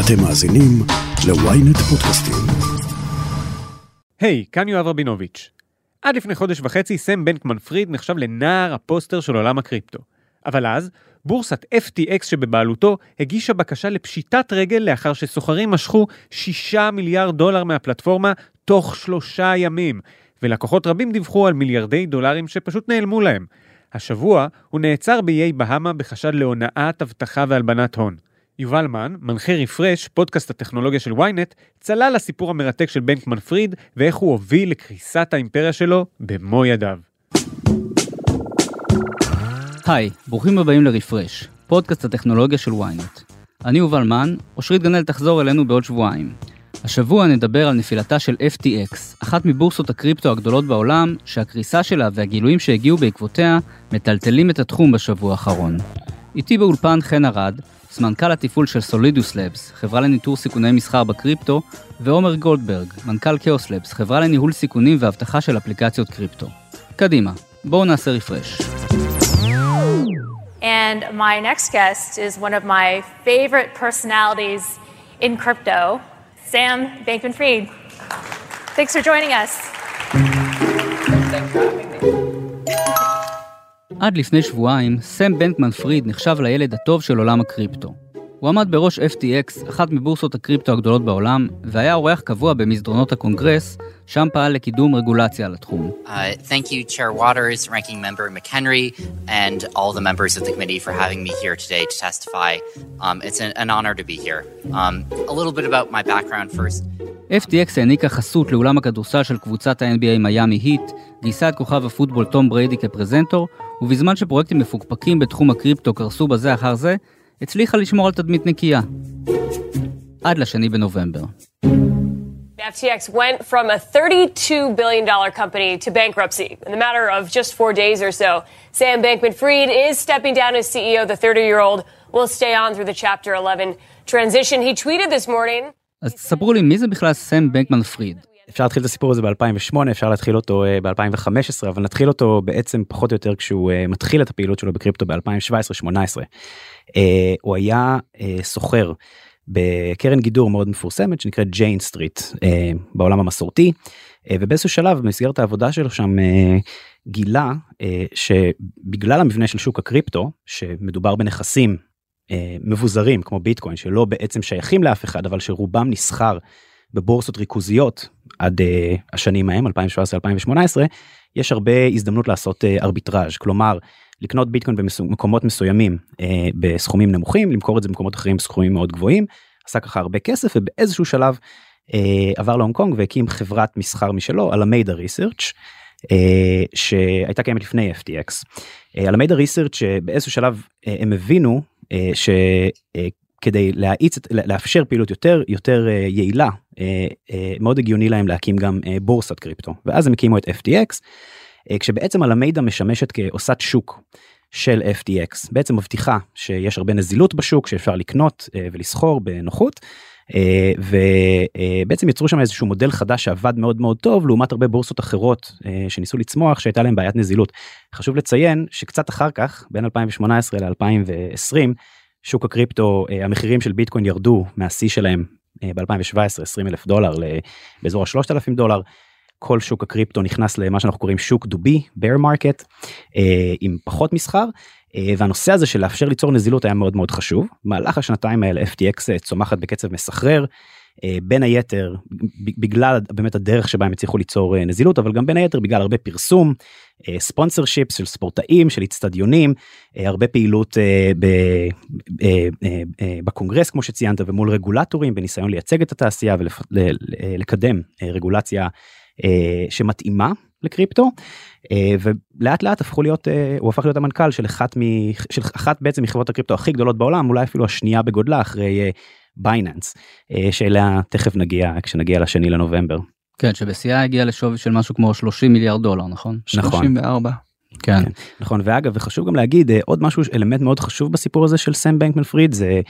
אתם מאזינים ל-ynet פודקאסטים. היי, hey, כאן יואב רבינוביץ'. עד לפני חודש וחצי סם בנקמן פריד נחשב לנער הפוסטר של עולם הקריפטו. אבל אז, בורסת FTX שבבעלותו הגישה בקשה לפשיטת רגל לאחר שסוחרים משכו 6 מיליארד דולר מהפלטפורמה תוך שלושה ימים, ולקוחות רבים דיווחו על מיליארדי דולרים שפשוט נעלמו להם. השבוע הוא נעצר באיי בהאמה בחשד להונאת אבטחה והלבנת הון. יובל מן, מנחה רפרש, פודקאסט הטכנולוגיה של ynet, צלל לסיפור המרתק של בנקמן פריד ואיך הוא הוביל לקריסת האימפריה שלו במו ידיו. היי, ברוכים הבאים לרפרש, פודקאסט הטכנולוגיה של ynet. אני יובל מן, אושרית גנאל תחזור אלינו בעוד שבועיים. השבוע נדבר על נפילתה של FTX, אחת מבורסות הקריפטו הגדולות בעולם, שהקריסה שלה והגילויים שהגיעו בעקבותיה מטלטלים את התחום בשבוע האחרון. איתי באולפן חן ארד, סמנכ"ל התפעול של סולידוס לבס, חברה לניטור סיכוני מסחר בקריפטו, ועומר גולדברג, מנכ"ל כאוס לבס, חברה לניהול סיכונים ואבטחה של אפליקציות קריפטו. קדימה, בואו נעשה רפרש. And my next guest is one of my favorite personalities in crypto, Sam Bankman Fried. Thanks for joining us. עד לפני שבועיים, סם בנקמן פריד נחשב לילד הטוב של עולם הקריפטו. הוא עמד בראש FTX, אחת מבורסות הקריפטו הגדולות בעולם, והיה אורח קבוע במסדרונות הקונגרס, שם פעל לקידום רגולציה על התחום. Uh, thank you, Chair Waters, Ranking Member McHenry, and all the members of the committee for having me here today to testify. Um, it's an, an honor to be here. Um, a little bit about my background first. FTX העניקה חסות לאולם הכדורסל של קבוצת ה-NBA מיאמי היט, גייסה את כוכב הפוטבול תום בריידי כפרזנטור, ובזמן שפרויקטים מפוקפקים בתחום הקריפטו קרסו בזה אחר זה, הצליחה לשמור על תדמית נקייה. עד לשני בנובמבר. FTX went from a $32 billion company to bankruptcy in the matter of just four days or so. Sam Bankman Fried is stepping down as CEO. The 30 year old will stay on through the Chapter 11 transition. He tweeted this morning. אז תספרו לי, מי זה בכלל סם בנקמן פריד? אפשר להתחיל את הסיפור הזה ב-2008, אפשר להתחיל אותו ב-2015, אבל נתחיל אותו בעצם פחות או יותר כשהוא מתחיל את הפעילות שלו בקריפטו ב-2017-2018. הוא היה סוחר בקרן גידור מאוד מפורסמת שנקראת ג'יין סטריט בעולם המסורתי, ובאיזשהו שלב במסגרת העבודה שלו שם גילה שבגלל המבנה של שוק הקריפטו, שמדובר בנכסים מבוזרים כמו ביטקוין שלא בעצם שייכים לאף אחד אבל שרובם נסחר בבורסות ריכוזיות עד uh, השנים ההם 2017-2018 יש הרבה הזדמנות לעשות uh, ארביטראז' כלומר לקנות ביטקוין במקומות מסוימים uh, בסכומים נמוכים למכור את זה במקומות אחרים בסכומים מאוד גבוהים עשה ככה הרבה כסף ובאיזשהו שלב עבר להונג קונג והקים חברת מסחר משלו על המידע ריסרצ' שהייתה קיימת לפני FTX. על המידע ריסרצ' באיזשהו שלב הם הבינו ש... uh, כדי להאיץ לאפשר פעילות יותר יותר יעילה מאוד הגיוני להם להקים גם בורסת קריפטו ואז הם הקימו את FTX כשבעצם על המידע משמשת כעושת שוק של FTX בעצם מבטיחה שיש הרבה נזילות בשוק שאפשר לקנות ולסחור בנוחות ובעצם יצרו שם איזשהו מודל חדש שעבד מאוד מאוד טוב לעומת הרבה בורסות אחרות שניסו לצמוח שהייתה להם בעיית נזילות. חשוב לציין שקצת אחר כך בין 2018 ל-2020 שוק הקריפטו המחירים של ביטקוין ירדו מהשיא שלהם ב-2017 20 אלף דולר באזור ה-3,000 דולר. כל שוק הקריפטו נכנס למה שאנחנו קוראים שוק דובי bear market עם פחות מסחר והנושא הזה של לאפשר ליצור נזילות היה מאוד מאוד חשוב מהלך השנתיים האלה FTX צומחת בקצב מסחרר בין היתר בגלל באמת הדרך שבה הם הצליחו ליצור נזילות אבל גם בין היתר בגלל הרבה פרסום sponsorships של ספורטאים של אצטדיונים הרבה פעילות בקונגרס כמו שציינת ומול רגולטורים בניסיון לייצג את התעשייה ולקדם רגולציה שמתאימה לקריפטו ולאט לאט הפכו להיות הוא הפך להיות המנכ"ל של אחת מ... של אחת בעצם מחברות הקריפטו הכי גדולות בעולם אולי אפילו השנייה בגודלה אחרי בייננס שאליה תכף נגיע כשנגיע לשני לנובמבר. כן שבשיאה הגיע לשווי של משהו כמו 30 מיליארד דולר נכון? נכון. 34. כן. כן. נכון ואגב וחשוב גם להגיד עוד משהו אלמנט מאוד חשוב בסיפור הזה של סם בנקמן פריד זה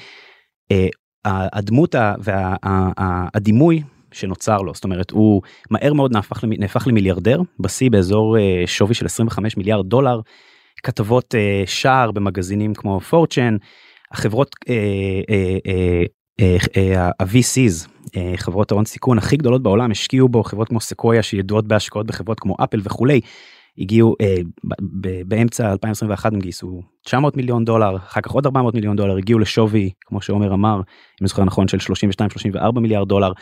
הדמות והדימוי שנוצר לו זאת אומרת הוא מהר מאוד נהפך, נהפך למיליארדר בשיא באזור שווי של 25 מיליארד דולר כתבות שער במגזינים כמו פורצ'ן החברות אה, אה, אה, ה-VCs, חברות ההון סיכון הכי גדולות בעולם השקיעו בו חברות כמו סקויה שידועות בהשקעות בחברות כמו אפל וכולי. הגיעו אה, באמצע 2021 הם גייסו 900 מיליון דולר אחר כך עוד 400 מיליון דולר הגיעו לשווי כמו שעומר אמר אם אני זוכר נכון של 32-34 מיליארד דולר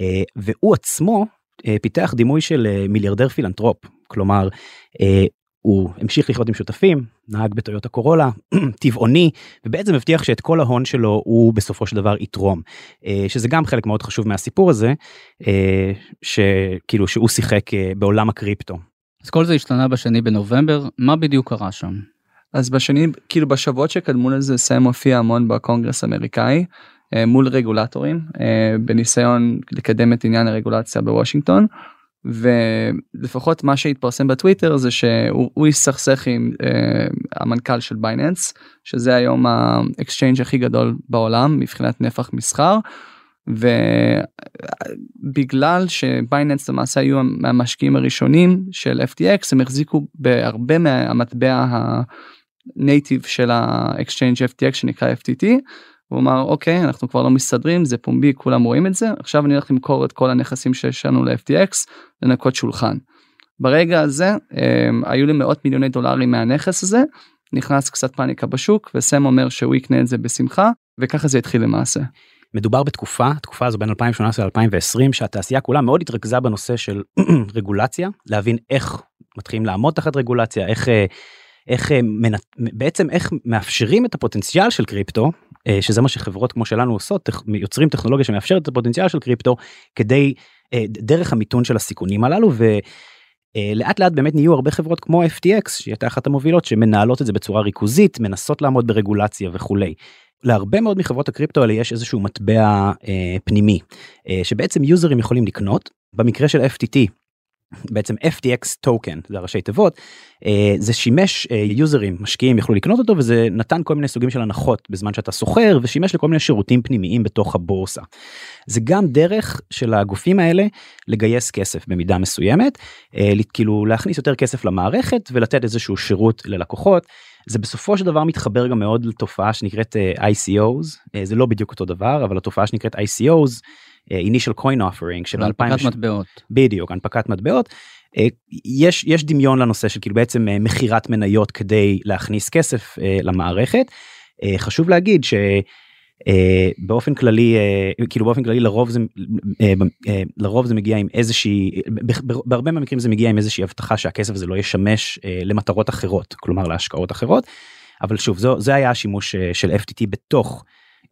אה, והוא עצמו אה, פיתח דימוי של אה, מיליארדר פילנטרופ כלומר אה, הוא המשיך לחיות עם שותפים נהג בטויוטה קורולה טבעוני ובעצם הבטיח שאת כל ההון שלו הוא בסופו של דבר יתרום אה, שזה גם חלק מאוד חשוב מהסיפור הזה אה, שכאילו שהוא שיחק אה, בעולם הקריפטו. אז כל זה השתנה בשני בנובמבר, מה בדיוק קרה שם? אז בשני, כאילו בשבועות שקדמו לזה, סם הופיע המון בקונגרס האמריקאי מול רגולטורים בניסיון לקדם את עניין הרגולציה בוושינגטון. ולפחות מה שהתפרסם בטוויטר זה שהוא הסתכסך עם uh, המנכ"ל של בייננס שזה היום ה exchange הכי גדול בעולם מבחינת נפח מסחר ובגלל שבייננס למעשה היו מהמשקיעים הראשונים של FTX הם החזיקו בהרבה מהמטבע ה native של ה-exchange FTX שנקרא FTT. הוא אמר אוקיי אנחנו כבר לא מסתדרים זה פומבי כולם רואים את זה עכשיו אני הולך למכור את כל הנכסים שיש לנו ל-FTX לנקות שולחן. ברגע הזה הם, היו לי מאות מיליוני דולרים מהנכס הזה נכנס קצת פאניקה בשוק וסם אומר שהוא יקנה את זה בשמחה וככה זה התחיל למעשה. מדובר בתקופה, התקופה הזו בין 2018 ל-2020, שהתעשייה כולה מאוד התרכזה בנושא של רגולציה, להבין איך מתחילים לעמוד תחת רגולציה, איך, אה, איך אה, בעצם איך מאפשרים את הפוטנציאל של קריפטו, שזה מה שחברות כמו שלנו עושות, יוצרים טכנולוגיה שמאפשרת את הפוטנציאל של קריפטו, כדי, דרך המיתון של הסיכונים הללו, ו... לאט לאט באמת נהיו הרבה חברות כמו FTX שהיא הייתה אחת המובילות שמנהלות את זה בצורה ריכוזית מנסות לעמוד ברגולציה וכולי. להרבה מאוד מחברות הקריפטו האלה יש איזשהו מטבע אה, פנימי אה, שבעצם יוזרים יכולים לקנות במקרה של FTT. בעצם FTX טוקן זה הראשי תיבות אה, זה שימש אה, יוזרים משקיעים יכלו לקנות אותו וזה נתן כל מיני סוגים של הנחות בזמן שאתה סוחר ושימש לכל מיני שירותים פנימיים בתוך הבורסה. זה גם דרך של הגופים האלה לגייס כסף במידה מסוימת אה, כאילו להכניס יותר כסף למערכת ולתת איזשהו שירות ללקוחות. זה בסופו של דבר מתחבר גם מאוד לתופעה שנקראת ICOs זה לא בדיוק אותו דבר אבל התופעה שנקראת ICOs initial coin offering של 2000 הנפקת מטבעות. בדיוק הנפקת מטבעות. uh, יש יש דמיון לנושא של כאילו בעצם uh, מכירת מניות כדי להכניס כסף למערכת. חשוב להגיד ש. Uh, באופן כללי uh, כאילו באופן כללי לרוב זה uh, לרוב זה מגיע עם איזושהי בהרבה מהמקרים זה מגיע עם איזושהי הבטחה שהכסף הזה לא ישמש למטרות אחרות כלומר להשקעות אחרות. אבל שוב זו, זה היה השימוש של FTT בתוך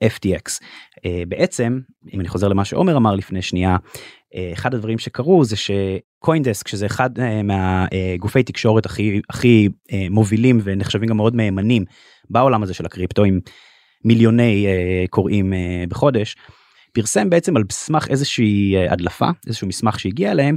FTX uh, בעצם אם אני חוזר למה שעומר אמר לפני שנייה uh, אחד הדברים שקרו זה שקוינדסק שזה אחד uh, מהגופי תקשורת הכי הכי מובילים ונחשבים גם מאוד מהימנים בעולם הזה של הקריפטו עם מיליוני קוראים בחודש, פרסם בעצם על סמך איזושהי הדלפה, איזשהו מסמך שהגיע אליהם,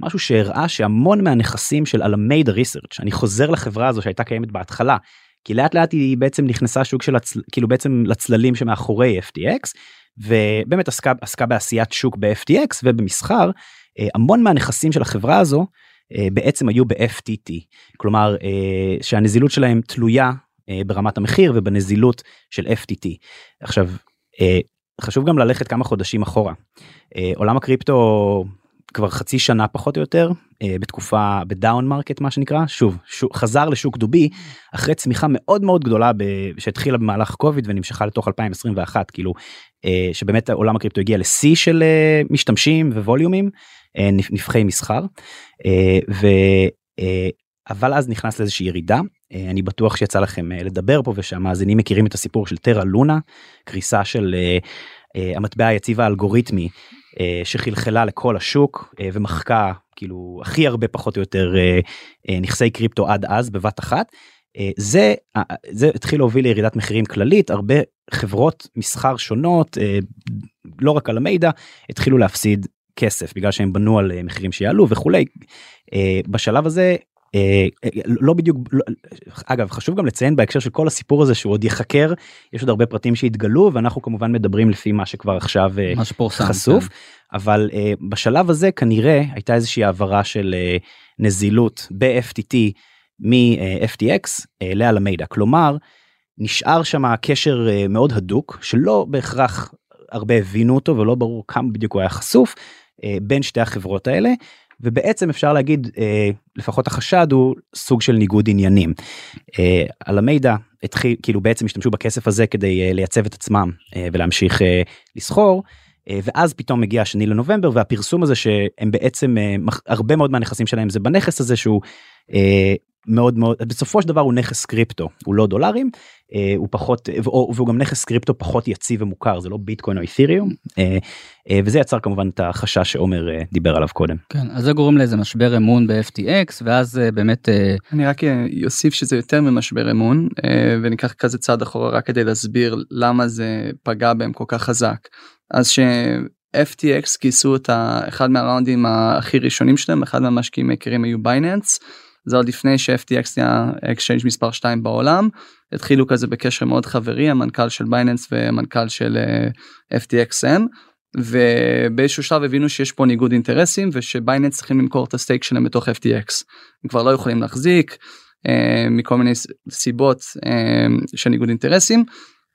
משהו שהראה שהמון מהנכסים של אלמיידה ריסרצ', אני חוזר לחברה הזו שהייתה קיימת בהתחלה, כי לאט לאט היא בעצם נכנסה שוק של הצל, כאילו בעצם לצללים שמאחורי FTX, ובאמת עסקה, עסקה בעשיית שוק ב-FTX ובמסחר, uh, המון מהנכסים של החברה הזו אה, בעצם היו ב-FTT, כלומר אה, שהנזילות שלהם תלויה אה, ברמת המחיר ובנזילות של FTT. עכשיו אה, חשוב גם ללכת כמה חודשים אחורה. אה, עולם הקריפטו כבר חצי שנה פחות או יותר בתקופה ב down market מה שנקרא. שוב שוק, חזר לשוק דובי אחרי צמיחה מאוד מאוד גדולה ב, שהתחילה במהלך קוביד ונמשכה לתוך 2021 כאילו שבאמת עולם הקריפטו הגיע לשיא של משתמשים וווליומים נפחי מסחר. ו, אבל אז נכנס לאיזושהי ירידה. אה, אני בטוח שיצא לכם אה, לדבר פה ושהמאזינים מכירים את הסיפור של טרה לונה קריסה של uh, המטבע היציב האלגוריתמי שחלחלה לכל השוק uh, ומחקה כאילו הכי הרבה פחות או יותר uh, נכסי קריפטו עד אז בבת אחת. זה זה התחיל להוביל לירידת מחירים כללית הרבה חברות מסחר שונות לא רק על המידע התחילו להפסיד כסף בגלל שהם בנו על מחירים שיעלו וכולי. בשלב הזה אה, לא בדיוק לא, אגב חשוב גם לציין בהקשר של כל הסיפור הזה שהוא עוד יחקר יש עוד הרבה פרטים שהתגלו ואנחנו כמובן מדברים לפי מה שכבר עכשיו אה, מה שפורסם חשוף כן. אבל בשלב הזה כנראה הייתה איזושהי העברה של נזילות ב-FTT מ-FTX uh, לאלמידה כלומר נשאר שם קשר מאוד הדוק שלא בהכרח הרבה הבינו אותו ולא ברור כמה בדיוק הוא היה חשוף אה, בין שתי החברות האלה. ובעצם אפשר להגיד אה, לפחות החשד הוא סוג של ניגוד עניינים. אה, על המידע התחיל כאילו בעצם השתמשו בכסף הזה כדי אה, לייצב את עצמם אה, ולהמשיך אה, לסחור. אה, ואז פתאום מגיע השני לנובמבר והפרסום הזה שהם בעצם אה, הרבה מאוד מהנכסים שלהם זה בנכס הזה שהוא אה, מאוד מאוד בסופו של דבר הוא נכס קריפטו הוא לא דולרים אה, הוא פחות והוא גם נכס קריפטו פחות יציב ומוכר זה לא ביטקוין או אית'ריום אה, אה, וזה יצר כמובן את החשש שעומר אה, דיבר עליו קודם. כן, אז זה גורם לאיזה משבר אמון ב-FTX, ואז אה, באמת, אה, אני רק אוסיף שזה יותר ממשבר אמון אה, וניקח כזה צעד אחורה רק כדי להסביר למה זה פגע בהם כל כך חזק. אז ש-FTX גייסו את ה- אחד מהראונדים הכי ראשונים שלהם אחד מהמשקיעים העיקריים היו בייננס. זה עוד לפני ש-FTX היה exchange מספר 2 בעולם התחילו כזה בקשר מאוד חברי המנכ"ל של בייננס ומנכ"ל של אה, FTX אמ ובאיזשהו שלב הבינו שיש פה ניגוד אינטרסים ושבייננס צריכים למכור את ה stake שלהם בתוך FTX. הם כבר לא יכולים להחזיק אה, מכל מיני סיבות אה, של ניגוד אינטרסים.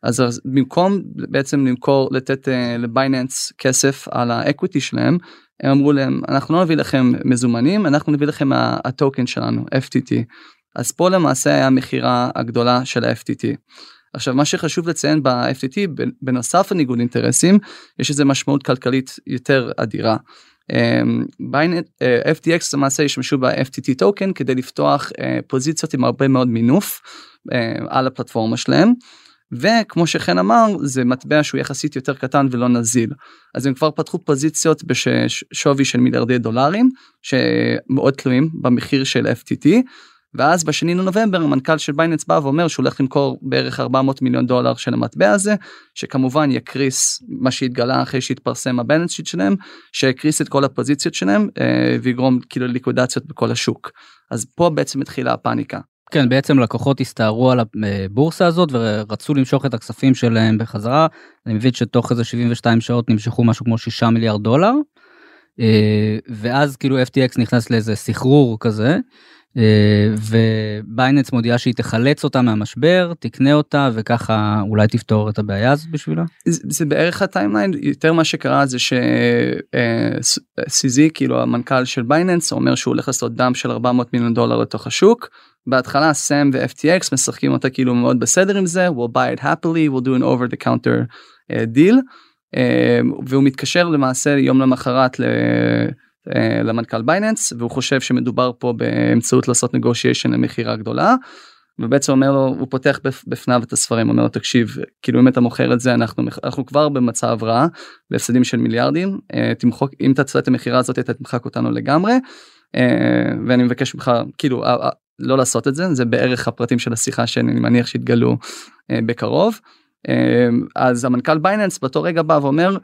אז במקום בעצם למכור לתת אה, לבייננס כסף על ה equity שלהם הם אמרו להם אנחנו לא נביא לכם מזומנים אנחנו נביא לכם הטוקן שלנו FTT. אז פה למעשה היה המכירה הגדולה של ה-FTT. עכשיו מה שחשוב לציין ב-FTT בנוסף לניגוד אינטרסים יש איזה משמעות כלכלית יותר אדירה. אמ, אה, FTX למעשה השתמשו ב-FTT טוקן כדי לפתוח אה, פוזיציות עם הרבה מאוד מינוף אה, על הפלטפורמה שלהם. וכמו שחן אמר זה מטבע שהוא יחסית יותר קטן ולא נזיל אז הם כבר פתחו פוזיציות בשווי של מיליארדי דולרים שמאוד תלויים במחיר של FTT ואז בשני לנובמבר המנכ"ל של בייננס בא ואומר שהוא הולך למכור בערך 400 מיליון דולר של המטבע הזה שכמובן יקריס מה שהתגלה אחרי שהתפרסם הבלנס שיט שלהם שיקריס את כל הפוזיציות שלהם אה, ויגרום כאילו ליקודציות בכל השוק אז פה בעצם התחילה הפאניקה. כן, בעצם לקוחות הסתערו על הבורסה הזאת ורצו למשוך את הכספים שלהם בחזרה. אני מבין שתוך איזה 72 שעות נמשכו משהו כמו 6 מיליארד דולר. אה, ואז כאילו FTX נכנס לאיזה סחרור כזה. אה, ובייננס מודיעה שהיא תחלץ אותה מהמשבר, תקנה אותה וככה אולי תפתור את הבעיה הזאת בשבילה. זה, זה בערך ה timeline יותר מה שקרה זה שסיזי כאילו המנכ"ל של בייננס אומר שהוא הולך לעשות dump של 400 מיליון דולר לתוך השוק. בהתחלה סם ו-FTX משחקים אותה כאילו מאוד בסדר עם זה we'll buy it happily we'll do an over the counter uh, deal uh, והוא מתקשר למעשה יום למחרת ל... uh, למנכ"ל בייננס והוא חושב שמדובר פה באמצעות לעשות negotiation למכירה גדולה. ובעצם אומר לו הוא פותח בפניו את הספרים אומר לו תקשיב כאילו אם אתה מוכר את זה אנחנו אנחנו כבר במצב רע בהפסדים של מיליארדים תמחוק אם תעשה את המכירה הזאת אתה תמחק אותנו לגמרי ואני מבקש ממך כאילו לא לעשות את זה זה בערך הפרטים של השיחה שאני מניח שיתגלו בקרוב אז המנכ"ל בייננס באותו רגע בא ואומר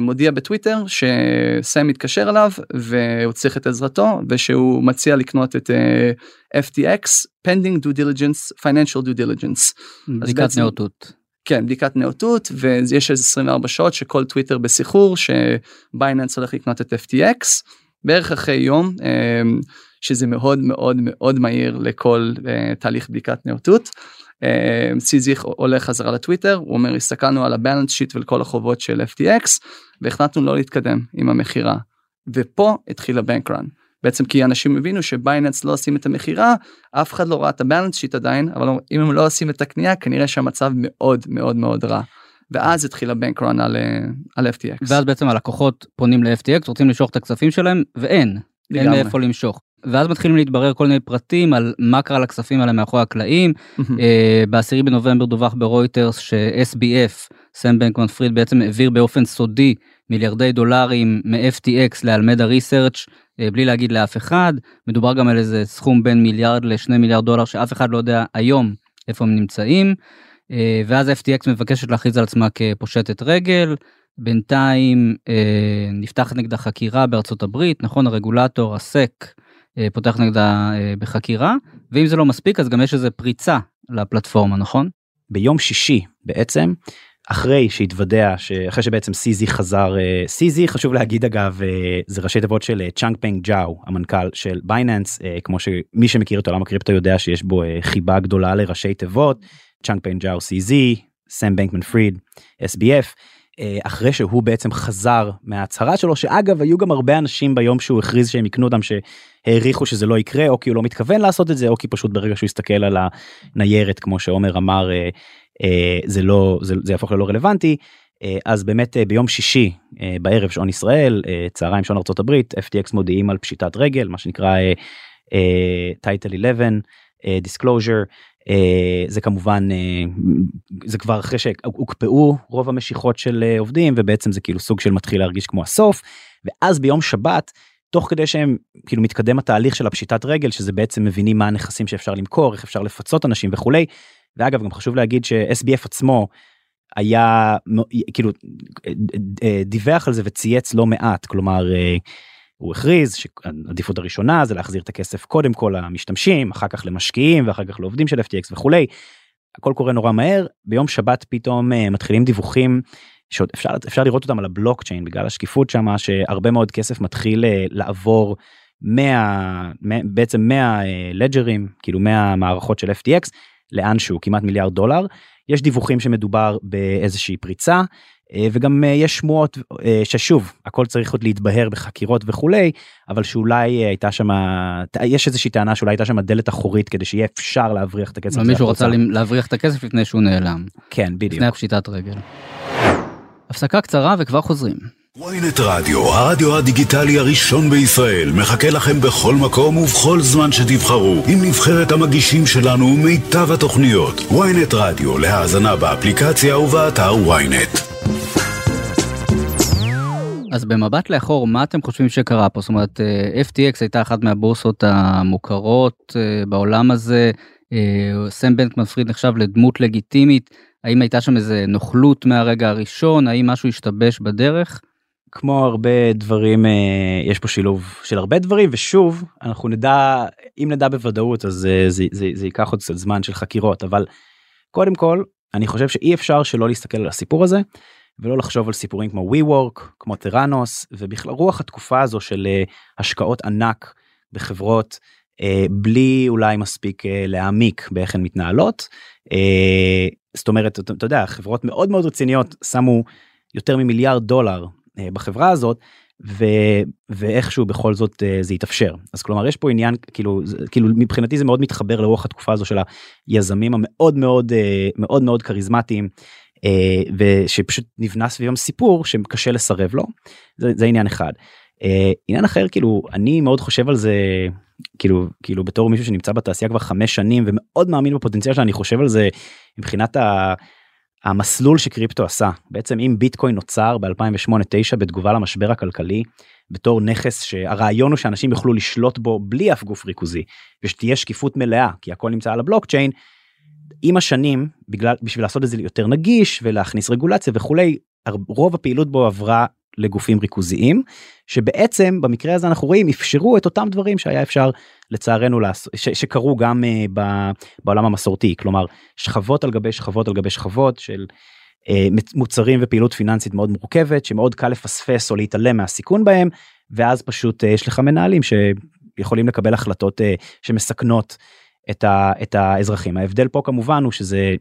מודיע בטוויטר שסם מתקשר אליו והוא צריך את עזרתו ושהוא מציע לקנות את uh, FTX pending due diligence financial due diligence. בדיקת בעצם, נאותות. כן בדיקת נאותות ויש איזה 24 שעות שכל טוויטר בסחרור שבייננס הולך לקנות את FTX בערך אחרי יום שזה מאוד מאוד מאוד מהיר לכל תהליך בדיקת נאותות. סיזיך הולך חזרה לטוויטר הוא אומר הסתכלנו על הבלנס שיט ולכל החובות של FTX והחלטנו לא להתקדם עם המכירה ופה התחיל הבנקרן בעצם כי אנשים הבינו שבייננס לא עושים את המכירה אף אחד לא ראה את הבלנס שיט עדיין אבל אם הם לא עושים את הקנייה כנראה שהמצב מאוד מאוד מאוד רע. ואז התחיל הבנקרן על, על FTX. ואז בעצם הלקוחות פונים ל-FTX רוצים למשוך את הכספים שלהם ואין. אין מאיפה למשוך. ואז מתחילים להתברר כל מיני פרטים על מה קרה לכספים האלה מאחורי הקלעים. בעשירי בנובמבר דווח ברויטרס ש-SBF, סם בנקמן פריד בעצם העביר באופן סודי מיליארדי דולרים מ-FTX לאלמדה ריסרצ' בלי להגיד לאף אחד. מדובר גם על איזה סכום בין מיליארד לשני מיליארד דולר שאף אחד לא יודע היום איפה הם נמצאים. ואז FTX מבקשת להכריז על עצמה כפושטת רגל. בינתיים אה, נפתחת נגדה חקירה בארצות הברית, נכון? הרגולטור, הסק, אה, פותח נגדה אה, בחקירה, ואם זה לא מספיק אז גם יש איזה פריצה לפלטפורמה, נכון? ביום שישי בעצם, אחרי שהתוודע, אחרי שבעצם סיזי חזר, סיזי חשוב להגיד אגב, זה ראשי תיבות של צ'אנג פנג ג'או, המנכ"ל של בייננס, כמו שמי שמכיר את עולם הקריפטו יודע שיש בו חיבה גדולה לראשי תיבות, צ'אנג פנג ג'או CZ, סם בנקמן פריד, SBF. אה, אחרי שהוא בעצם חזר מההצהרה שלו שאגב היו גם הרבה אנשים ביום שהוא הכריז שהם יקנו אותם שהעריכו שזה לא יקרה או כי הוא לא מתכוון לעשות את זה או כי פשוט ברגע שהוא הסתכל על הניירת כמו שעומר אמר אה, אה, זה לא זה, זה יהפוך ללא רלוונטי. אז באמת ביום שישי בערב שעון ישראל צהריים שעון ארצות הברית FTX מודיעים על פשיטת רגל מה שנקרא title 11 disclosure אה, זה כמובן אה, זה כבר אחרי שהוקפאו רוב המשיכות של אה, עובדים ובעצם זה כאילו סוג של מתחיל להרגיש כמו הסוף ואז ביום שבת תוך כדי שהם כאילו מתקדם התהליך של הפשיטת רגל שזה בעצם מבינים מה הנכסים שאפשר למכור איך אפשר לפצות אנשים וכולי. ואגב גם חשוב להגיד ש-SBF עצמו היה כאילו דיווח על זה וצייץ לא מעט כלומר הוא הכריז שהעדיפות הראשונה זה להחזיר את הכסף קודם כל למשתמשים אחר כך למשקיעים ואחר כך לעובדים של FTX וכולי. הכל קורה נורא מהר ביום שבת פתאום uh, מתחילים דיווחים שעוד אפשר אפשר לראות אותם על הבלוקצ'יין בגלל השקיפות שמה שהרבה מאוד כסף מתחיל uh, לעבור 100 בעצם 100 לג'רים uh, כאילו 100 מערכות של FTX לאן שהוא כמעט מיליארד דולר יש דיווחים שמדובר באיזושהי פריצה אה, וגם אה, יש שמועות אה, ששוב הכל צריך עוד להתבהר בחקירות וכולי אבל שאולי הייתה שם יש איזושהי טענה שאולי הייתה שם דלת אחורית כדי שיהיה אפשר להבריח את הכסף. מישהו רצה להבריח את הכסף לפני שהוא נעלם. כן בדיוק. לפני הפשיטת רגל. הפסקה קצרה וכבר חוזרים. ויינט רדיו, הרדיו הדיגיטלי הראשון בישראל, מחכה לכם בכל מקום ובכל זמן שתבחרו, עם נבחרת המגישים שלנו ומיטב התוכניות. ויינט רדיו, להאזנה באפליקציה ובאתר ויינט. אז במבט לאחור מה אתם חושבים שקרה פה? זאת אומרת אה, FTX הייתה אחת מהבורסות המוכרות אה, בעולם הזה אה, סם בנקמן פריד נחשב לדמות לגיטימית. האם הייתה שם איזה נוכלות מהרגע הראשון? האם משהו השתבש בדרך. כמו הרבה דברים יש פה שילוב של הרבה דברים ושוב אנחנו נדע אם נדע בוודאות אז זה, זה, זה, זה ייקח עוד קצת זמן של חקירות אבל קודם כל אני חושב שאי אפשר שלא להסתכל על הסיפור הזה ולא לחשוב על סיפורים כמו WeWork, כמו טראנוס, ובכלל רוח התקופה הזו של uh, השקעות ענק בחברות uh, בלי אולי מספיק uh, להעמיק באיך הן מתנהלות. זאת אומרת, אתה, יודע, חברות מאוד מאוד רציניות שמו יותר ממיליארד דולר בחברה הזאת, ו, ואיכשהו בכל זאת זה יתאפשר. אז כלומר יש פה עניין כאילו כאילו מבחינתי זה מאוד מתחבר לרוח התקופה הזו של היזמים המאוד מאוד מאוד מאוד כריזמטיים אה, ושפשוט נבנה סביבם סיפור שקשה לסרב לו זה, זה עניין אחד. אה, עניין אחר כאילו אני מאוד חושב על זה כאילו כאילו בתור מישהו שנמצא בתעשייה כבר חמש שנים ומאוד מאמין בפוטנציאל שאני חושב על זה מבחינת ה... המסלול שקריפטו עשה בעצם אם ביטקוין נוצר ב2008-9 בתגובה למשבר הכלכלי בתור נכס שהרעיון הוא שאנשים יוכלו לשלוט בו בלי אף גוף ריכוזי ושתהיה שקיפות מלאה כי הכל נמצא על הבלוקצ'יין עם השנים בגלל בשביל לעשות את זה יותר נגיש ולהכניס רגולציה וכולי רוב הפעילות בו עברה לגופים ריכוזיים שבעצם במקרה הזה אנחנו רואים אפשרו את אותם דברים שהיה אפשר לצערנו לעשות שקרו גם uh, ב, בעולם המסורתי. כלומר שכבות על גבי שכבות על גבי שכבות של uh, מוצרים ופעילות פיננסית מאוד מורכבת שמאוד קל לפספס או להתעלם מהסיכון בהם ואז פשוט uh, יש לך מנהלים שיכולים לקבל החלטות uh, שמסכנות את, ה, את האזרחים ההבדל פה כמובן הוא שזה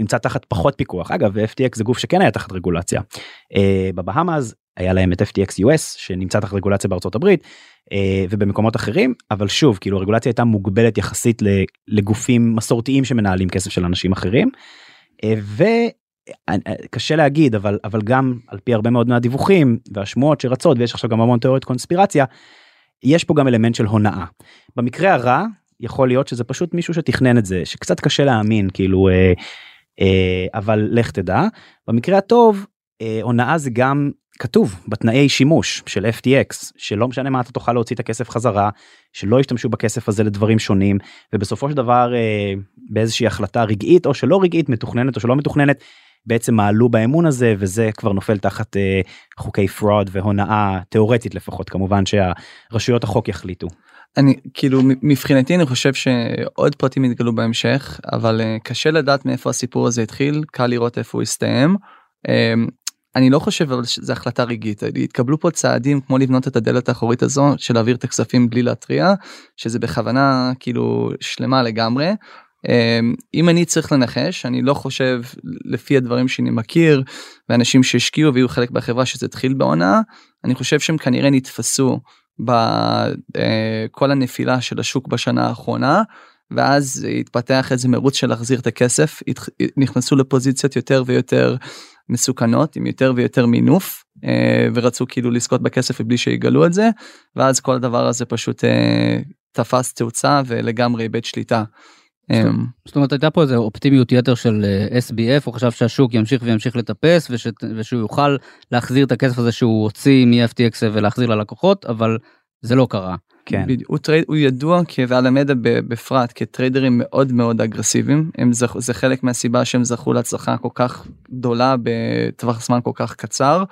נמצא תחת פחות פיקוח אגב FTX זה גוף שכן היה תחת רגולציה uh, בבהאמאז היה להם את FTX US שנמצא תחת רגולציה בארצות הברית uh, ובמקומות אחרים אבל שוב כאילו הרגולציה הייתה מוגבלת יחסית לגופים מסורתיים שמנהלים כסף של אנשים אחרים. Uh, וקשה להגיד אבל אבל גם על פי הרבה מאוד מהדיווחים והשמועות שרצות ויש עכשיו גם המון תיאוריות קונספירציה. יש פה גם אלמנט של הונאה. במקרה הרע יכול להיות שזה פשוט מישהו שתכנן את זה שקצת קשה להאמין כאילו אה, אה, אבל לך תדע במקרה הטוב אה, הונאה זה גם כתוב בתנאי שימוש של FTX שלא משנה מה אתה תוכל להוציא את הכסף חזרה שלא ישתמשו בכסף הזה לדברים שונים ובסופו של דבר אה, באיזושהי החלטה רגעית או שלא רגעית מתוכננת או שלא מתוכננת בעצם מעלו באמון הזה וזה כבר נופל תחת אה, חוקי fraud והונאה תיאורטית לפחות כמובן שהרשויות החוק יחליטו. אני כאילו מבחינתי אני חושב שעוד פרטים יתגלו בהמשך אבל uh, קשה לדעת מאיפה הסיפור הזה התחיל קל לראות איפה הוא הסתיים. Um, אני לא חושב אבל שזו החלטה רגעית התקבלו פה צעדים כמו לבנות את הדלת האחורית הזו של להעביר את הכספים בלי להתריע שזה בכוונה כאילו שלמה לגמרי. אמ, אם אני צריך לנחש אני לא חושב לפי הדברים שאני מכיר ואנשים שהשקיעו והיו חלק בחברה שזה התחיל בעונה אני חושב שהם כנראה נתפסו בכל אה, הנפילה של השוק בשנה האחרונה ואז התפתח איזה מרוץ של להחזיר את הכסף נכנסו לפוזיציות יותר ויותר מסוכנות עם יותר ויותר מינוף אה, ורצו כאילו לזכות בכסף בלי שיגלו את זה ואז כל הדבר הזה פשוט אה, תפס תאוצה ולגמרי איבד שליטה. אמ, זאת אומרת הייתה פה איזה אופטימיות יתר של אה, SBF הוא חשב שהשוק ימשיך וימשיך לטפס וש, ושהוא יוכל להחזיר את הכסף הזה שהוא הוציא מ-FTX ולהחזיר ללקוחות אבל זה לא קרה. כן. הוא, trade, הוא ידוע כ Alameda בפרט כ traders מאוד מאוד אגרסיביים הם זכ, זה חלק מהסיבה שהם זכו להצלחה כל כך גדולה בטווח זמן כל כך קצר.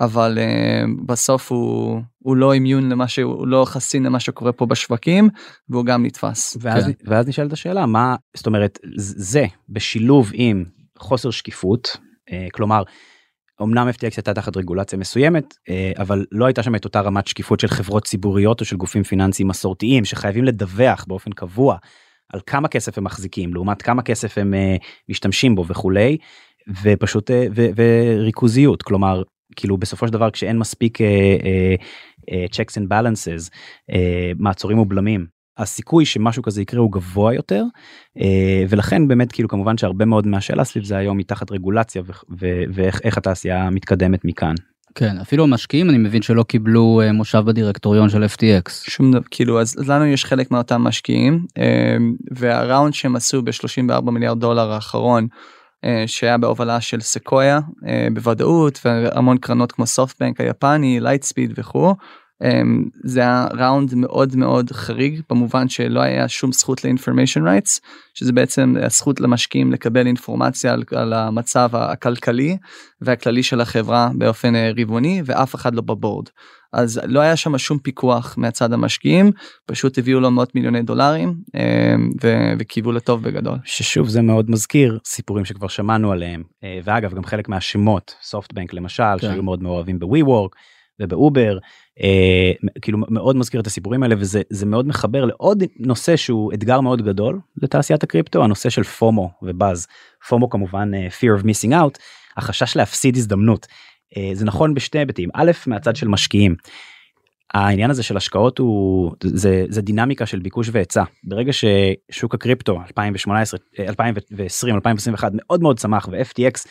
אבל uh, בסוף הוא, הוא לא אימיון למה שהוא לא חסין למה שקורה פה בשווקים והוא גם נתפס. ואז, כן. ואז נשאלת השאלה מה זאת אומרת זה בשילוב עם חוסר שקיפות uh, כלומר. אמנם FTX הייתה תחת רגולציה מסוימת uh, אבל לא הייתה שם את אותה רמת שקיפות של חברות ציבוריות או של גופים פיננסיים מסורתיים שחייבים לדווח באופן קבוע על כמה כסף הם מחזיקים לעומת כמה כסף הם משתמשים בו וכולי ופשוט ו- וריכוזיות כלומר כאילו בסופו של דבר כשאין מספיק uh, uh, uh, checks and balances uh, מעצורים ובלמים הסיכוי שמשהו כזה יקרה הוא גבוה יותר uh, ולכן באמת כאילו כמובן שהרבה מאוד מהשאלה סביב זה היום מתחת רגולציה ואיך התעשייה מתקדמת מכאן. כן אפילו המשקיעים אני מבין שלא קיבלו uh, מושב בדירקטוריון של FTX. שום דבר כאילו אז לנו יש חלק מאותם משקיעים וה round שהם עשו ב-34 מיליארד דולר האחרון אה, שהיה בהובלה של סקויה אה, בוודאות והמון קרנות כמו סופטבנק היפני לייטספיד וכו'. אמ, זה היה round מאוד מאוד חריג במובן שלא היה שום זכות ל information rights שזה בעצם הזכות למשקיעים לקבל אינפורמציה על, על המצב הכלכלי והכללי של החברה באופן אה, רבעוני ואף אחד לא ב board. אז לא היה שם שום פיקוח מהצד המשקיעים פשוט הביאו לו מאות מיליוני דולרים אמ, וקיוו לטוב בגדול. ששוב זה מאוד מזכיר סיפורים שכבר שמענו עליהם אה, ואגב גם חלק מהשמות סופטבנק למשל כן. שהיו מאוד מעורבים ב WeWork. ובאובר כאילו מאוד מזכיר את הסיפורים האלה וזה זה מאוד מחבר לעוד נושא שהוא אתגר מאוד גדול לתעשיית הקריפטו הנושא של FOMO ו buzz. FOMO כמובן אה, fear of missing out החשש להפסיד הזדמנות. אה, זה נכון בשתי היבטים. א' מהצד של משקיעים. העניין הזה של השקעות הוא זה זה דינמיקה של ביקוש והיצע. ברגע ששוק הקריפטו 2018 2020 2021 מאוד מאוד צמח ו-FTX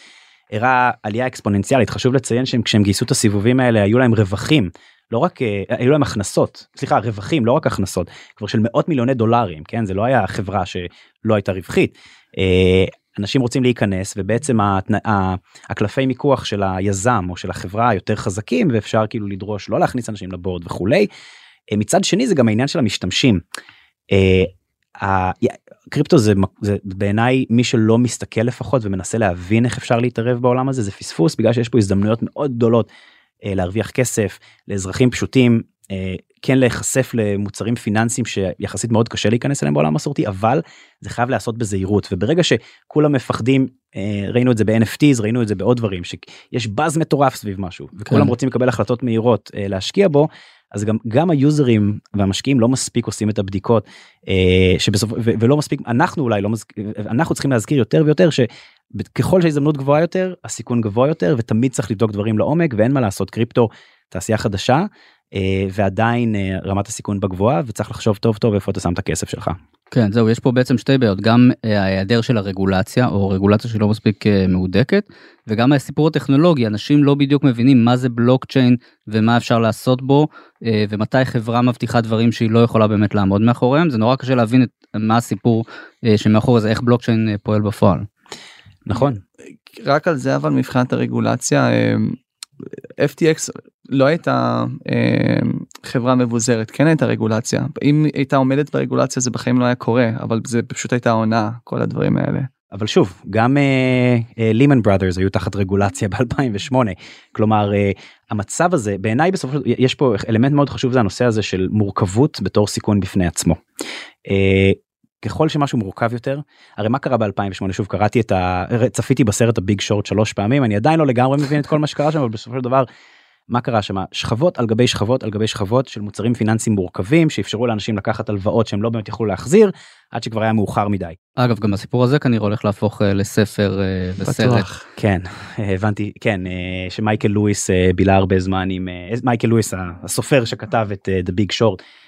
הראה עלייה אקספוננציאלית. חשוב לציין שהם כשהם גייסו את הסיבובים האלה היו להם רווחים לא רק אה, היו להם הכנסות סליחה רווחים לא רק הכנסות כבר של מאות מיליוני דולרים כן זה לא היה חברה שלא הייתה רווחית. אה, אנשים רוצים להיכנס ובעצם הקלפי מיקוח של היזם או של החברה יותר חזקים ואפשר כאילו לדרוש לא להכניס אנשים לבורד וכולי. אה, מצד שני זה גם העניין של המשתמשים. קריפטו זה, זה בעיניי מי שלא מסתכל לפחות ומנסה להבין איך אפשר להתערב בעולם הזה זה פספוס בגלל שיש פה הזדמנויות מאוד גדולות להרוויח כסף לאזרחים פשוטים אה, כן להיחשף למוצרים פיננסיים שיחסית מאוד קשה להיכנס אליהם בעולם המסורתי אבל זה חייב להיעשות בזהירות וברגע שכולם מפחדים אה, ראינו את זה ב-NFTs ראינו את זה בעוד דברים שיש באז מטורף סביב משהו וכולם כן. רוצים לקבל החלטות מהירות אה, להשקיע בו אז גם גם היוזרים והמשקיעים לא מספיק עושים את הבדיקות אה, שבסוף ו, ולא מספיק אנחנו אולי לא מזכיר אנחנו צריכים להזכיר יותר ויותר שככל שההזדמנות גבוהה יותר הסיכון גבוה יותר ותמיד צריך לבדוק דברים לעומק ואין מה לעשות קריפטו תעשייה חדשה אה, ועדיין אה, רמת הסיכון בגבוהה וצריך לחשוב טוב טוב איפה אתה שם את הכסף שלך. כן זהו יש פה בעצם שתי בעיות גם אה, ההיעדר של הרגולציה או רגולציה שלא מספיק מהודקת וגם הסיפור הטכנולוגי אנשים לא בדיוק מבינים מה זה בלוקצ'יין ומה אפשר לעשות בו ומתי חברה מבטיחה דברים שהיא לא יכולה באמת לעמוד מאחוריהם זה נורא קשה להבין את מה הסיפור שמאחורי זה איך בלוקצ'יין פועל בפועל. נכון. רק על זה אבל מבחינת הרגולציה FTX לא הייתה אה, חברה מבוזרת כן הייתה רגולציה אם הייתה עומדת ברגולציה זה בחיים לא היה קורה אבל זה פשוט הייתה עונה כל הדברים האלה. אבל שוב גם לימן uh, בראדרס uh, היו תחת רגולציה ב2008 כלומר uh, המצב הזה בעיניי בסופו של יש פה אלמנט מאוד חשוב זה הנושא הזה של מורכבות בתור סיכון בפני עצמו. Uh, ככל שמשהו מורכב יותר הרי מה קרה ב2008 שוב קראתי את ה... צפיתי בסרט הביג שורט שלוש פעמים אני עדיין לא לגמרי מבין את כל מה שקרה שם אבל בסופו של דבר מה קרה שם שכבות על גבי שכבות על גבי שכבות של מוצרים פיננסיים מורכבים שאפשרו לאנשים לקחת הלוואות שהם לא באמת יכלו להחזיר עד שכבר היה מאוחר מדי. אגב גם הסיפור הזה כנראה הולך להפוך אה, לספר אה, וסרט. בטוח. כן הבנתי כן אה, שמייקל לואיס אה, בילה הרבה זמן עם אה, מייקל לואיס הסופר שכתב את אה, The Big Short אה,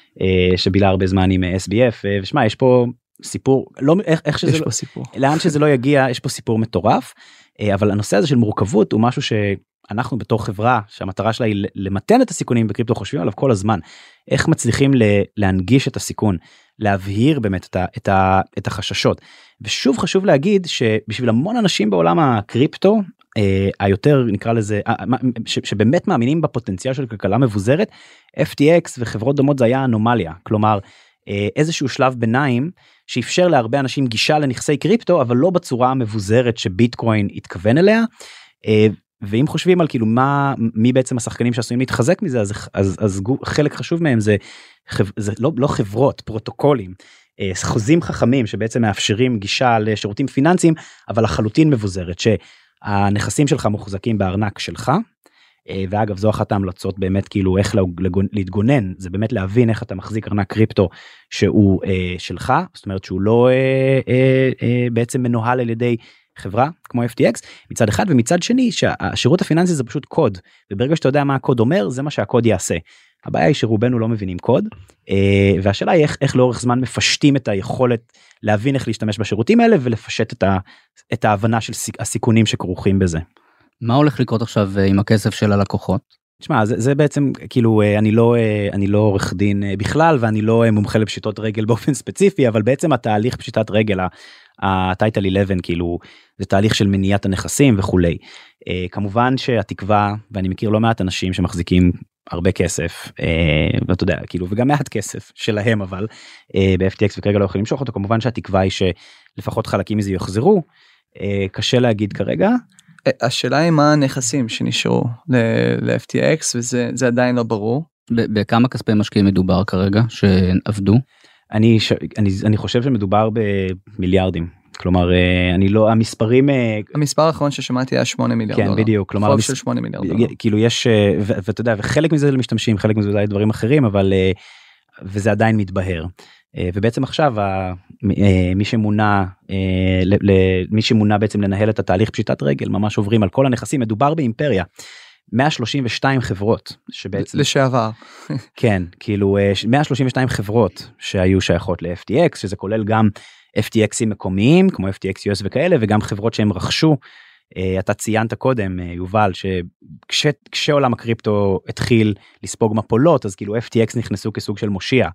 שבילה הרבה זמן עם אה, SBF אה, ושמע יש פה סיפור לא איך, איך שזה יש לא, פה סיפור. לאן שזה לא יגיע יש פה סיפור מטורף אה, אבל הנושא הזה של מורכבות הוא משהו שאנחנו בתור חברה שהמטרה שלה היא למתן את הסיכונים בקריפטו חושבים עליו כל הזמן איך מצליחים להנגיש את הסיכון להבהיר באמת את, ה, את, ה, את החששות ושוב חשוב להגיד שבשביל המון אנשים בעולם הקריפטו אה, היותר נקרא לזה אה, ש, שבאמת מאמינים בפוטנציאל של כלכלה מבוזרת FTX וחברות דומות זה היה אנומליה כלומר אה, איזשהו שלב ביניים שאפשר להרבה אנשים גישה לנכסי קריפטו אבל לא בצורה המבוזרת שביטקוין התכוון אליה. אה, ואם חושבים על כאילו מה מי בעצם השחקנים שעשויים להתחזק מזה אז אז אז חלק חשוב מהם זה זה לא לא חברות פרוטוקולים אה, חוזים חכמים שבעצם מאפשרים גישה לשירותים פיננסיים אבל לחלוטין מבוזרת שהנכסים שלך מוחזקים בארנק שלך. אה, ואגב זו אחת ההמלצות באמת כאילו איך להתגונן זה באמת להבין איך אתה מחזיק ארנק קריפטו שהוא אה, שלך זאת אומרת שהוא לא אה, אה, אה, בעצם מנוהל על ידי חברה כמו FTX מצד אחד ומצד שני שהשירות הפיננסי זה פשוט קוד וברגע שאתה יודע מה הקוד אומר זה מה שהקוד יעשה. הבעיה היא שרובנו לא מבינים קוד אה, והשאלה היא איך, איך לאורך זמן מפשטים את היכולת להבין איך להשתמש בשירותים האלה ולפשט את, ה, את ההבנה של הסיכונים שכרוכים בזה. מה הולך לקרות עכשיו אה, עם הכסף של הלקוחות? תשמע זה, זה בעצם כאילו אה, אני לא אני לא עורך דין בכלל ואני לא מומחה לפשיטות רגל באופן ספציפי אבל בעצם התהליך פשיטת רגל הטייטל 11 כאילו זה תהליך של מניעת הנכסים וכולי. אה, כמובן שהתקווה ואני מכיר לא מעט אנשים שמחזיקים הרבה כסף אה, ואתה יודע כאילו וגם מעט כסף שלהם אבל אה, ב-FTX וכרגע לא יכולים למשוך אותו כמובן שהתקווה היא שלפחות חלקים מזה יוחזרו. קשה להגיד כרגע השאלה היא מה הנכסים שנשארו ל- ל-FTX וזה זה עדיין לא ברור. ב- בכמה כספי משקיעים מדובר כרגע שעבדו? אני, ש... אני, אני חושב שמדובר במיליארדים כלומר אה, אני לא המספרים אה, המספר האחרון ששמעתי היה 8 מיליארד כן דולר. בדיוק כלומר חוב. של 8 מיליארד דולר. כאילו יש אה, ואתה יודע וחלק מזה למשתמשים חלק מזה אולי דברים אחרים אבל וזה עדיין מתבהר. ובעצם עכשיו מי שמונה מי שמונה בעצם לנהל את התהליך פשיטת רגל ממש עוברים על כל הנכסים מדובר באימפריה. 132 חברות שבעצם לשעבר. כן כאילו אה, ש- 132 חברות שהיו שייכות ל-FTX שזה כולל גם FTXים מקומיים כמו FTX US וכאלה וגם חברות שהם רכשו. אה, אתה ציינת קודם אה, יובל שכשעולם הקריפטו התחיל לספוג מפולות אז כאילו FTX נכנסו כסוג של מושיע אה,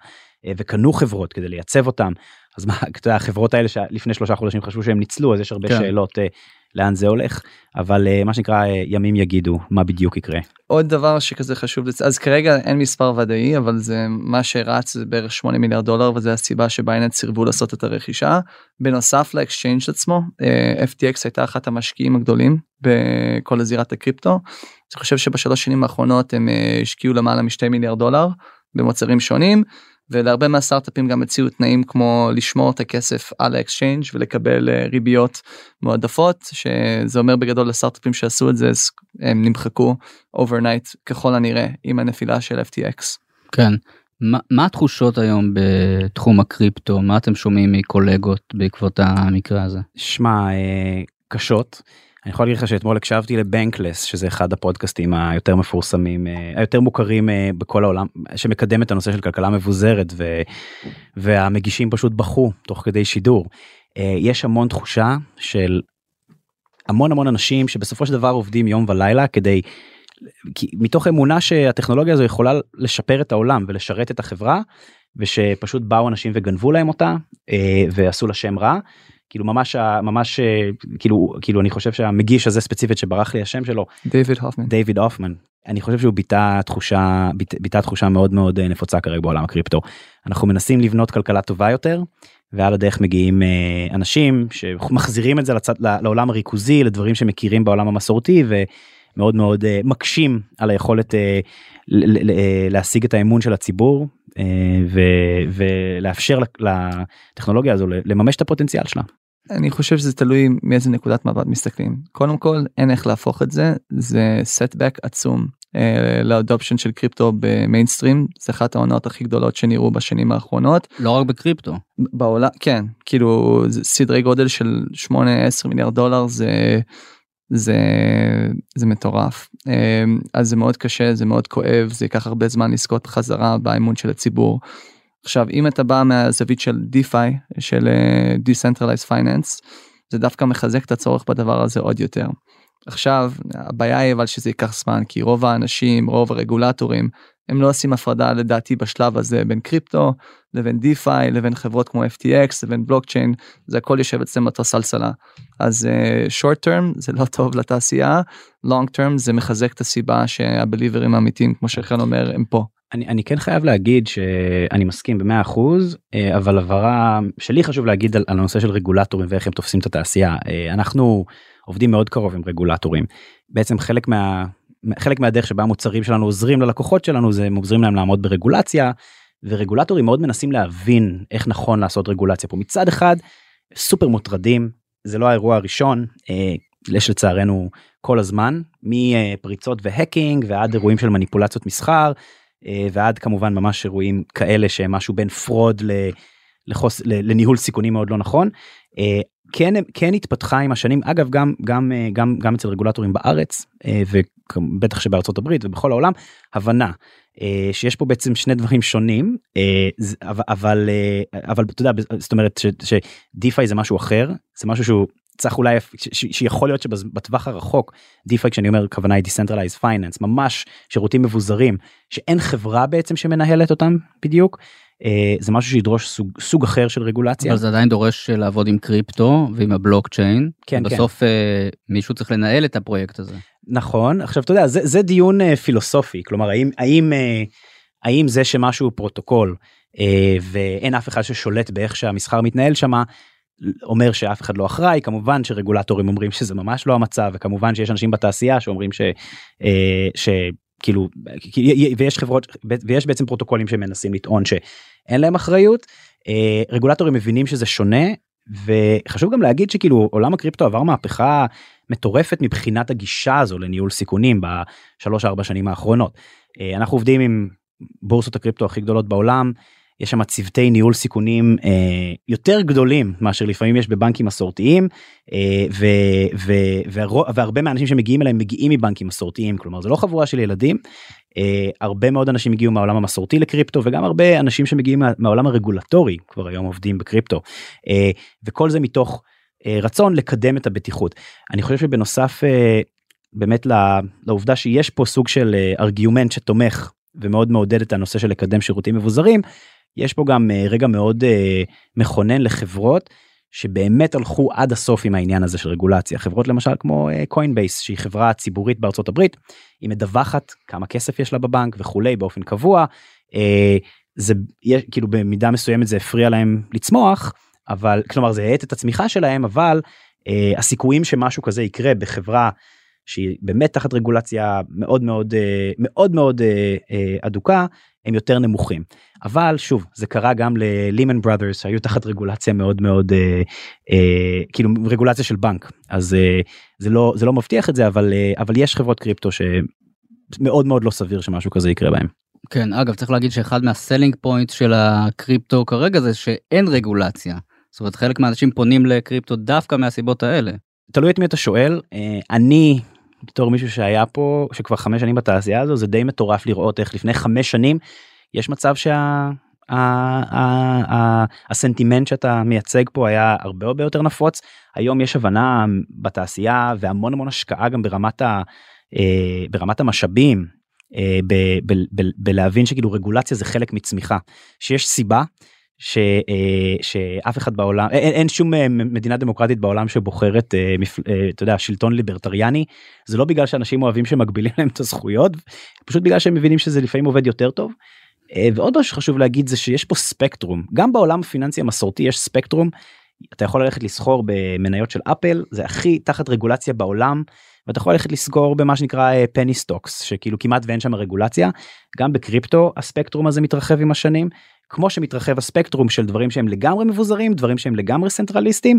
וקנו חברות כדי לייצב אותם אז מה אתה יודע, החברות האלה שלפני שלושה חודשים חשבו שהם ניצלו אז יש הרבה כן. שאלות אה, לאן זה הולך אבל אה, מה שנקרא אה, ימים יגידו מה בדיוק יקרה. עוד דבר שכזה חשוב אז כרגע אין מספר ודאי אבל זה מה שרץ זה בערך 8 מיליארד דולר וזה הסיבה שבייננס סירבו לעשות את הרכישה. בנוסף ל exchange עצמו אה, FTX הייתה אחת המשקיעים הגדולים בכל הזירת הקריפטו. אני חושב שבשלוש שנים האחרונות הם אה, השקיעו למעלה משתי מיליארד דולר במוצרים שונים ולהרבה מהסטארט-אפים גם הציעו תנאים כמו לשמור את הכסף על ה exchange ולקבל אה, ריביות מועדפות שזה אומר בגדול לסטארט-אפים שעשו את זה הם נמחקו overnight ככל הנראה עם הנפילה של FTX. כן. מה, מה התחושות היום בתחום הקריפטו? מה אתם שומעים מקולגות בעקבות המקרה הזה? שמע אה, קשות. אני יכול להגיד לך שאתמול הקשבתי ל Bankless שזה אחד הפודקאסטים היותר מפורסמים אה, היותר מוכרים אה, בכל העולם שמקדם את הנושא של כלכלה מבוזרת ו, והמגישים פשוט בכו תוך כדי שידור. אה, יש המון תחושה של המון המון אנשים שבסופו של דבר עובדים יום ולילה כדי כי מתוך אמונה שהטכנולוגיה הזו יכולה לשפר את העולם ולשרת את החברה ושפשוט באו אנשים וגנבו להם אותה ועשו לה שם רע. כאילו ממש ממש אה, כאילו כאילו אני חושב שהמגיש הזה ספציפית שברח לי השם שלו דיוויד הופמן. דיוויד הופמן אני חושב שהוא ביטא תחושה ביטא- תחושה מאוד מאוד אה, נפוצה כרגע בעולם הקריפטו אנחנו מנסים לבנות כלכלה טובה יותר ועל הדרך מגיעים אה, אנשים שמחזירים את זה לצד לעולם הריכוזי לדברים שמכירים בעולם המסורתי ומאוד מאוד מקשים על היכולת להשיג את האמון של הציבור ולאפשר לטכנולוגיה הזו לממש את הפוטנציאל שלה. אני חושב שזה תלוי מאיזה נקודת מבט מסתכלים. קודם כל אין איך להפוך את זה זה סטבק עצום ל adoption של קריפטו במיינסטרים. זה אחת העונות הכי גדולות שנראו בשנים האחרונות. לא רק בקריפטו. בעולם כן כאילו סדרי גודל של 8-10 מיליארד דולר זה זה זה מטורף אז זה מאוד קשה זה מאוד כואב זה ייקח הרבה זמן לזכות חזרה באמון של הציבור. עכשיו אם אתה בא מהזווית של DeFi של Decentralized Finance זה דווקא מחזק את הצורך בדבר הזה עוד יותר. עכשיו הבעיה היא אבל שזה ייקח זמן כי רוב האנשים רוב הרגולטורים הם לא עושים הפרדה לדעתי בשלב הזה בין קריפטו לבין DeFi לבין חברות כמו FTX לבין בלוקצ'יין זה הכל יושב אצלם אותו סלסלה אז short uh, term זה לא טוב לתעשייה long term זה מחזק את הסיבה שה believers האמיתיים כמו שחן אומר הם פה. אני, אני כן חייב להגיד שאני מסכים במאה אחוז אבל הבהרה שלי חשוב להגיד על, על הנושא של רגולטורים ואיך הם תופסים את התעשייה. אנחנו עובדים מאוד קרוב עם רגולטורים. בעצם חלק מה, חלק מהדרך שבה המוצרים שלנו עוזרים ללקוחות שלנו זה הם עוזרים להם לעמוד ברגולציה ורגולטורים מאוד מנסים להבין איך נכון לעשות רגולציה פה. מצד אחד סופר מוטרדים זה לא האירוע הראשון יש לצערנו כל הזמן מפריצות ו hacking ועד אירועים של מניפולציות מסחר ועד כמובן ממש אירועים כאלה שהם משהו בין fraud לחוס, לניהול סיכונים מאוד לא נכון. כן כן התפתחה עם השנים אגב גם גם גם גם אצל רגולטורים בארץ ובטח שבארצות הברית ובכל העולם הבנה שיש פה בעצם שני דברים שונים אבל אבל אתה יודע זאת אומרת שדיפיי זה משהו אחר זה משהו שהוא צריך אולי שיכול להיות שבטווח הרחוק דיפיי כשאני אומר כוונה היא decentralized finance ממש שירותים מבוזרים שאין חברה בעצם שמנהלת אותם בדיוק זה משהו שידרוש סוג סוג אחר של רגולציה. אבל זה עדיין דורש לעבוד עם קריפטו ועם הבלוקצ'יין. כן, בסוף כן. מישהו צריך לנהל את הפרויקט הזה. נכון עכשיו אתה יודע זה, זה דיון פילוסופי כלומר האם האם האם זה שמשהו פרוטוקול ואין אף אחד ששולט באיך שהמסחר מתנהל שמה אומר שאף אחד לא אחראי כמובן שרגולטורים אומרים שזה ממש לא המצב וכמובן שיש אנשים בתעשייה שאומרים ש, ש, כאילו ויש חברות ויש בעצם פרוטוקולים שמנסים לטעון שאין להם אחריות. רגולטורים מבינים שזה שונה וחשוב גם להגיד שכאילו עולם הקריפטו עבר מהפכה מטורפת מבחינת הגישה הזו לניהול סיכונים בשלוש ארבע שנים האחרונות. אנחנו עובדים עם בורסות הקריפטו הכי גדולות בעולם יש שם צוותי ניהול סיכונים אה, יותר גדולים מאשר לפעמים יש בבנקים מסורתיים אה, ו, ו, והרוב, והרבה מהאנשים שמגיעים אליהם מגיעים מבנקים מסורתיים כלומר זה לא חבורה של ילדים. אה, הרבה מאוד אנשים הגיעו מהעולם המסורתי לקריפטו וגם הרבה אנשים שמגיעים מה, מהעולם הרגולטורי כבר היום עובדים בקריפטו. אה, וכל זה מתוך אה, רצון לקדם את הבטיחות. אני חושב שבנוסף אה, באמת לעובדה שיש פה סוג של ארגיומנט שתומך ומאוד מעודד את הנושא של לקדם שירותים מבוזרים יש פה גם אה, רגע מאוד אה, מכונן לחברות שבאמת הלכו עד הסוף עם העניין הזה של רגולציה. חברות למשל כמו קוינבייס אה, שהיא חברה ציבורית בארצות הברית היא מדווחת כמה כסף יש לה בבנק וכולי באופן קבוע. זה כאילו במידה מסוימת זה הפריע להם לצמוח אבל כלומר זה האט את הצמיחה שלהם אבל הסיכויים שמשהו כזה יקרה בחברה שהיא באמת תחת רגולציה מאוד מאוד מאוד מאוד אדוקה הם יותר נמוכים. אבל שוב זה קרה גם ללימן בראדרס שהיו תחת רגולציה מאוד מאוד אה, אה, כאילו רגולציה של בנק אז אה, זה לא זה לא מבטיח את זה אבל אה, אבל יש חברות קריפטו שמאוד מאוד לא סביר שמשהו כזה יקרה בהם. כן אגב צריך להגיד שאחד מה selling point של הקריפטו כרגע זה שאין רגולציה. זאת אומרת חלק מהאנשים פונים לקריפטו דווקא מהסיבות האלה. תלוי את מי אתה שואל אה, אני בתור מישהו שהיה פה שכבר חמש שנים בתעשייה הזו זה די מטורף לראות איך לפני חמש שנים יש מצב שה... הסנטימנט שאתה מייצג פה היה הרבה הרבה יותר נפוץ. היום יש הבנה בתעשייה והמון המון השקעה גם ברמת ה... אה, ברמת המשאבים אה, בלהבין שכאילו רגולציה זה חלק מצמיחה. שיש סיבה ש, אה, שאף אחד בעולם אין, אין שום אה, מדינה דמוקרטית בעולם שבוחרת אה, אתה יודע שאלתם ליברטריאני. זה לא בגלל שאנשים אוהבים שמגבילים להם את הזכויות פשוט בגלל שהם מבינים שזה לפעמים עובד יותר טוב. ועוד משהו שחשוב להגיד זה שיש פה ספקטרום. גם בעולם הפיננסי המסורתי יש ספקטרום. אתה יכול ללכת לסחור במניות של אפל זה הכי תחת רגולציה בעולם ואתה יכול ללכת לסחור במה שנקרא penny stocks שכאילו כמעט ואין שם רגולציה. גם בקריפטו הספקטרום הזה מתרחב עם השנים כמו שמתרחב הספקטרום של דברים שהם לגמרי מבוזרים דברים שהם לגמרי סנטרליסטיים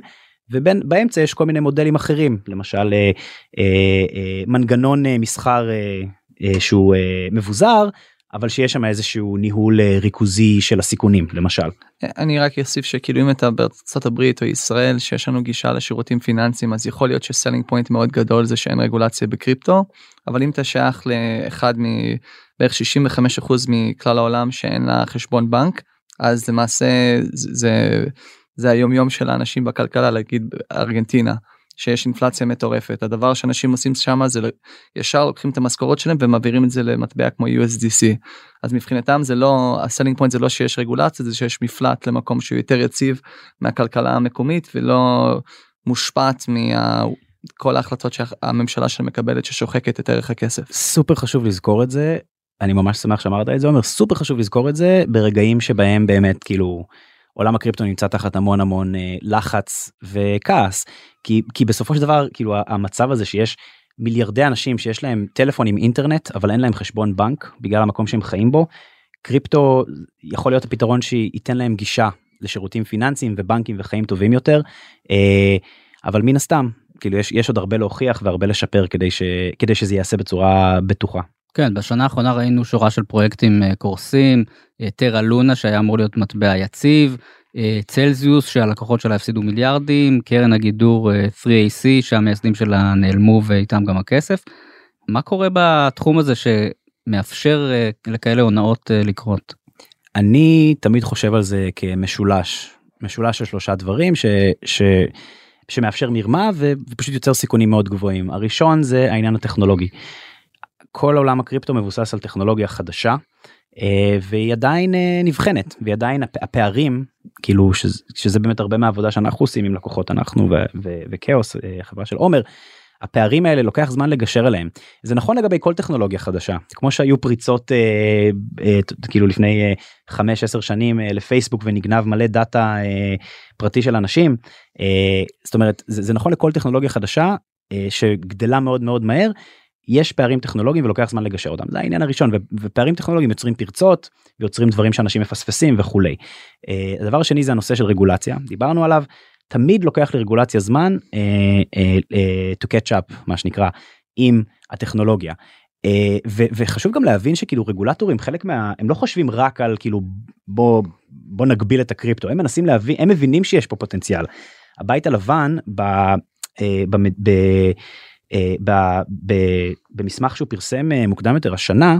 ובין באמצע יש כל מיני מודלים אחרים למשל אה, אה, אה, מנגנון אה, מסחר אה, אה, שהוא אה, מבוזר אבל שיש שם איזשהו ניהול אה, ריכוזי של הסיכונים למשל. אני רק אוסיף שכאילו אם אתה בארצות הברית או ישראל שיש לנו גישה לשירותים פיננסיים אז יכול להיות ש selling point מאוד גדול זה שאין רגולציה בקריפטו אבל אם אתה שייך לאחד מבערך 65% מכלל העולם שאין לה חשבון בנק אז למעשה זה, זה, זה היום יום של האנשים בכלכלה להגיד ארגנטינה. שיש אינפלציה מטורפת הדבר שאנשים עושים שם זה ישר לוקחים את המשכורות שלהם ומעבירים את זה למטבע כמו USDC אז מבחינתם זה לא ה selling point זה לא שיש רגולציה זה שיש מפלט למקום שהוא יותר יציב מהכלכלה המקומית ולא מושפעת מכל ההחלטות שהממשלה שלהם מקבלת ששוחקת את ערך הכסף. סופר חשוב לזכור את זה אני ממש שמח שאמרת את זה אומר סופר חשוב לזכור את זה ברגעים שבהם באמת כאילו. עולם הקריפטו נמצא תחת המון המון אה, לחץ וכעס כי כי בסופו של דבר כאילו המצב הזה שיש מיליארדי אנשים שיש להם טלפון עם אינטרנט אבל אין להם חשבון בנק בגלל המקום שהם חיים בו קריפטו יכול להיות הפתרון שייתן להם גישה לשירותים פיננסיים ובנקים וחיים טובים יותר אה, אבל מן הסתם כאילו יש יש עוד הרבה להוכיח והרבה לשפר כדי ש, כדי שזה ייעשה בצורה בטוחה. כן, בשנה האחרונה ראינו שורה של פרויקטים אה, קורסים, טרה לונה שהיה אמור להיות מטבע יציב, אה, צלזיוס שהלקוחות שלה הפסידו מיליארדים, קרן הגידור 3AC אה, שהמייסדים שלה נעלמו ואיתם גם הכסף. מה קורה בתחום הזה שמאפשר לכאלה הונאות לקרות? אני תמיד חושב על זה כמשולש, משולש של שלושה דברים ש... ש... שמאפשר מרמה ופשוט יוצר סיכונים מאוד גבוהים. הראשון זה העניין הטכנולוגי. כל עולם הקריפטו מבוסס על טכנולוגיה חדשה אה, והיא עדיין אה, נבחנת והיא עדיין הפערים כאילו שזה, שזה באמת הרבה מהעבודה שאנחנו עושים עם לקוחות אנחנו וכאוס אה, חברה של עומר. הפערים האלה לוקח זמן לגשר עליהם זה נכון לגבי כל טכנולוגיה חדשה כמו שהיו פריצות אה, אה, כאילו לפני אה, 5-10 שנים אה, לפייסבוק ונגנב מלא דאטה אה, פרטי של אנשים אה, זאת אומרת זה, זה נכון לכל טכנולוגיה חדשה אה, שגדלה מאוד מאוד מהר יש פערים טכנולוגיים ולוקח זמן לגשר אותם זה העניין הראשון ופערים טכנולוגיים יוצרים פרצות ויוצרים דברים שאנשים מפספסים וכולי. Uh, הדבר השני זה הנושא של רגולציה דיברנו עליו תמיד לוקח לרגולציה זמן uh, uh, to catch up מה שנקרא עם הטכנולוגיה. ו- וחשוב גם להבין שכאילו רגולטורים חלק מה הם לא חושבים רק על כאילו בוא בוא נגביל את הקריפטו הם מנסים להבין הם מבינים שיש פה פוטנציאל. הבית הלבן ב, uh, ב, ב, אה, במסמך שהוא פרסם אה, מוקדם יותר השנה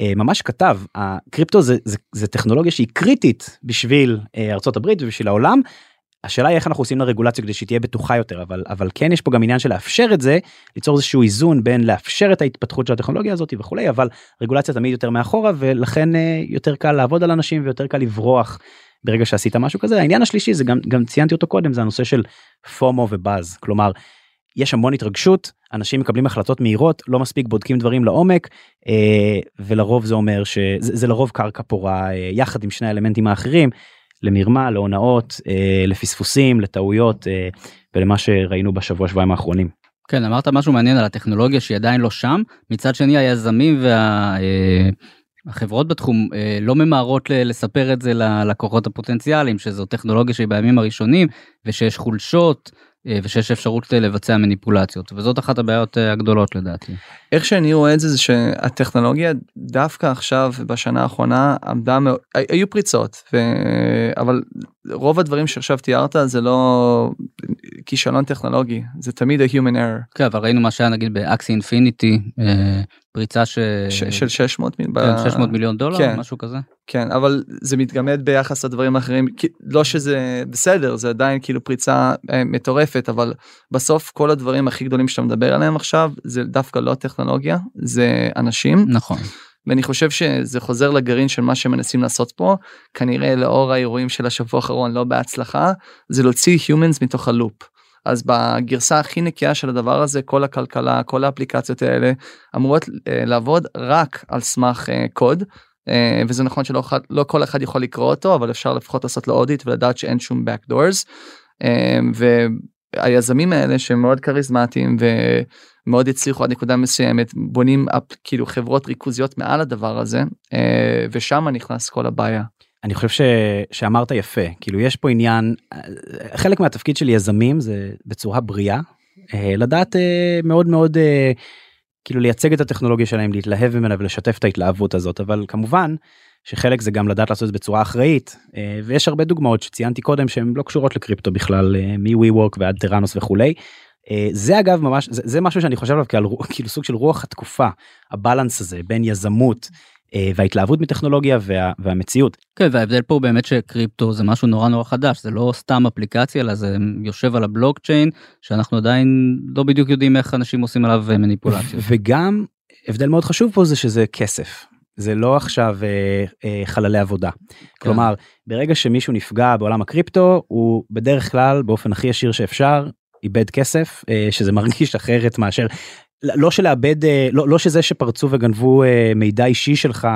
אה, ממש כתב הקריפטו זה, זה, זה טכנולוגיה שהיא קריטית בשביל ארצות הברית ובשביל העולם. השאלה היא איך אנחנו עושים לרגולציה כדי שהיא תהיה בטוחה יותר אבל אבל כן יש פה גם עניין של לאפשר את זה ליצור איזשהו איזון בין לאפשר את ההתפתחות של הטכנולוגיה הזאת וכולי אבל רגולציה תמיד יותר מאחורה ולכן יותר קל לעבוד על אנשים ויותר קל לברוח ברגע שעשית משהו כזה העניין השלישי זה גם גם ציינתי אותו קודם זה הנושא של פומו ובאז כלומר יש המון התרגשות אנשים מקבלים החלטות מהירות לא מספיק בודקים דברים לעומק אה, ולרוב זה אומר שזה זה לרוב קרקע פורה אה, יחד עם שני האלמנטים האחרים למרמה להונאות אה, לפספוסים לטעויות אה, ולמה שראינו בשבוע שבועיים האחרונים. כן אמרת משהו מעניין על הטכנולוגיה שהיא עדיין לא שם מצד שני היזמים וה... אה... החברות בתחום אה, לא ממהרות לספר את זה ללקוחות הפוטנציאליים שזו טכנולוגיה שהיא בימים הראשונים ושיש חולשות ושיש אפשרות לבצע מניפולציות וזאת אחת הבעיות אה, הגדולות לדעתי. איך שאני רואה את זה זה שהטכנולוגיה דווקא עכשיו בשנה האחרונה עמדה מאוד היו פריצות ו... אבל רוב הדברים שעכשיו תיארת זה לא כישלון טכנולוגי זה תמיד ה-human error. כן אבל ראינו מה שהיה נגיד באקסי אינפיניטי פריצה ש... ש... של 600, כן, ב... 600 מיליון דולר כן. משהו כזה. כן אבל זה מתגמד ביחס לדברים האחרים לא שזה בסדר זה עדיין כאילו פריצה אה, מטורפת אבל בסוף כל הדברים הכי גדולים שאתה מדבר עליהם עכשיו זה דווקא לא טכנולוגיה זה אנשים. נכון. ואני חושב שזה חוזר לגרעין של מה שמנסים לעשות פה כנראה לאור האירועים של השבוע האחרון לא בהצלחה זה להוציא humans מתוך הלופ. אז בגרסה הכי נקייה של הדבר הזה כל הכלכלה כל האפליקציות האלה אמורות אה, לעבוד רק על סמך אה, קוד אה, וזה נכון שלא לא כל אחד יכול לקרוא אותו אבל אפשר לפחות לעשות לו אודיט ולדעת שאין שום backdoors. והיזמים האלה שהם מאוד כריזמטיים ומאוד הצליחו עד נקודה מסוימת בונים אפ, כאילו חברות ריכוזיות מעל הדבר הזה ושם נכנס כל הבעיה. אני חושב ש... שאמרת יפה כאילו יש פה עניין חלק מהתפקיד של יזמים זה בצורה בריאה לדעת מאוד מאוד כאילו לייצג את הטכנולוגיה שלהם להתלהב ממנה ולשתף את ההתלהבות הזאת אבל כמובן שחלק זה גם לדעת לעשות את זה בצורה אחראית אה, ויש הרבה דוגמאות שציינתי קודם שהן לא קשורות לקריפטו בכלל אה, מווי וורק ועד טראנוס וכולי. אה, זה אגב ממש זה, זה משהו שאני חושב עליו כאילו סוג של רוח התקופה הבלנס הזה בין יזמות וההתלהבות מטכנולוגיה וה, והמציאות. כן וההבדל פה באמת שקריפטו זה משהו נורא נורא חדש זה לא סתם אפליקציה אלא זה יושב על הבלוקצ'יין שאנחנו עדיין לא בדיוק יודעים איך אנשים עושים עליו מניפולציות. וגם הבדל מאוד חשוב פה זה שזה כסף זה לא עכשיו אה, אה, חללי עבודה. כן. כלומר, ברגע שמישהו נפגע בעולם הקריפטו, הוא בדרך כלל, באופן הכי ישיר שאפשר, איבד כסף, אה, שזה מרגיש אחרת מאשר לא שלאבד אה, לא, לא שזה שפרצו וגנבו אה, מידע אישי שלך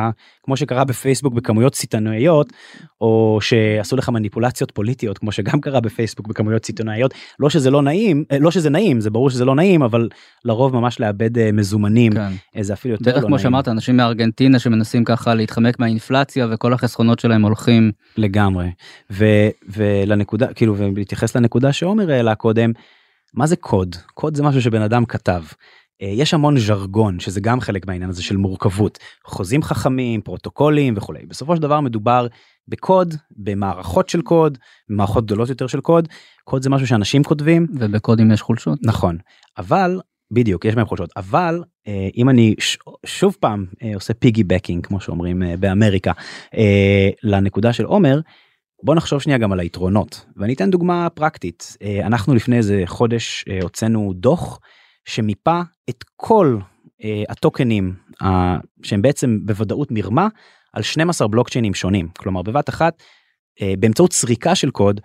כמו שקרה בפייסבוק בכמויות סיטונאיות או שעשו לך מניפולציות פוליטיות כמו שגם קרה בפייסבוק בכמויות סיטונאיות לא שזה לא נעים לא שזה נעים זה ברור שזה לא נעים אבל לרוב ממש לאבד מזומנים כן. זה אפילו יותר לא נעים. כמו שאמרת אנשים מארגנטינה שמנסים ככה להתחמק מהאינפלציה וכל החסכונות שלהם הולכים לגמרי ו, ולנקודה כאילו ולהתייחס לנקודה שעומר העלה קודם. מה זה קוד? קוד זה משהו שבן אדם כתב. אה, יש המון ז'רגון שזה גם חלק מהעניין הזה של מורכבות. חוזים חכמים פרוטוקולים וכולי. בסופו של דבר מדובר בקוד במערכות של קוד מערכות גדולות יותר של קוד. קוד זה משהו שאנשים כותבים. ובקודים יש חולשות. נכון. אבל בדיוק יש בהם חולשות. אבל אה, אם אני ש, שוב פעם אה, עושה פיגי בקינג כמו שאומרים באמריקה לנקודה של עומר. בוא נחשוב שנייה גם על היתרונות. ואני אתן דוגמה פרקטית. אנחנו לפני איזה חודש הוצאנו דוח שמיפה את כל uh, הטוקנים uh, שהם בעצם בוודאות מרמה על 12 בלוקצ'יינים שונים כלומר בבת אחת uh, באמצעות סריקה של קוד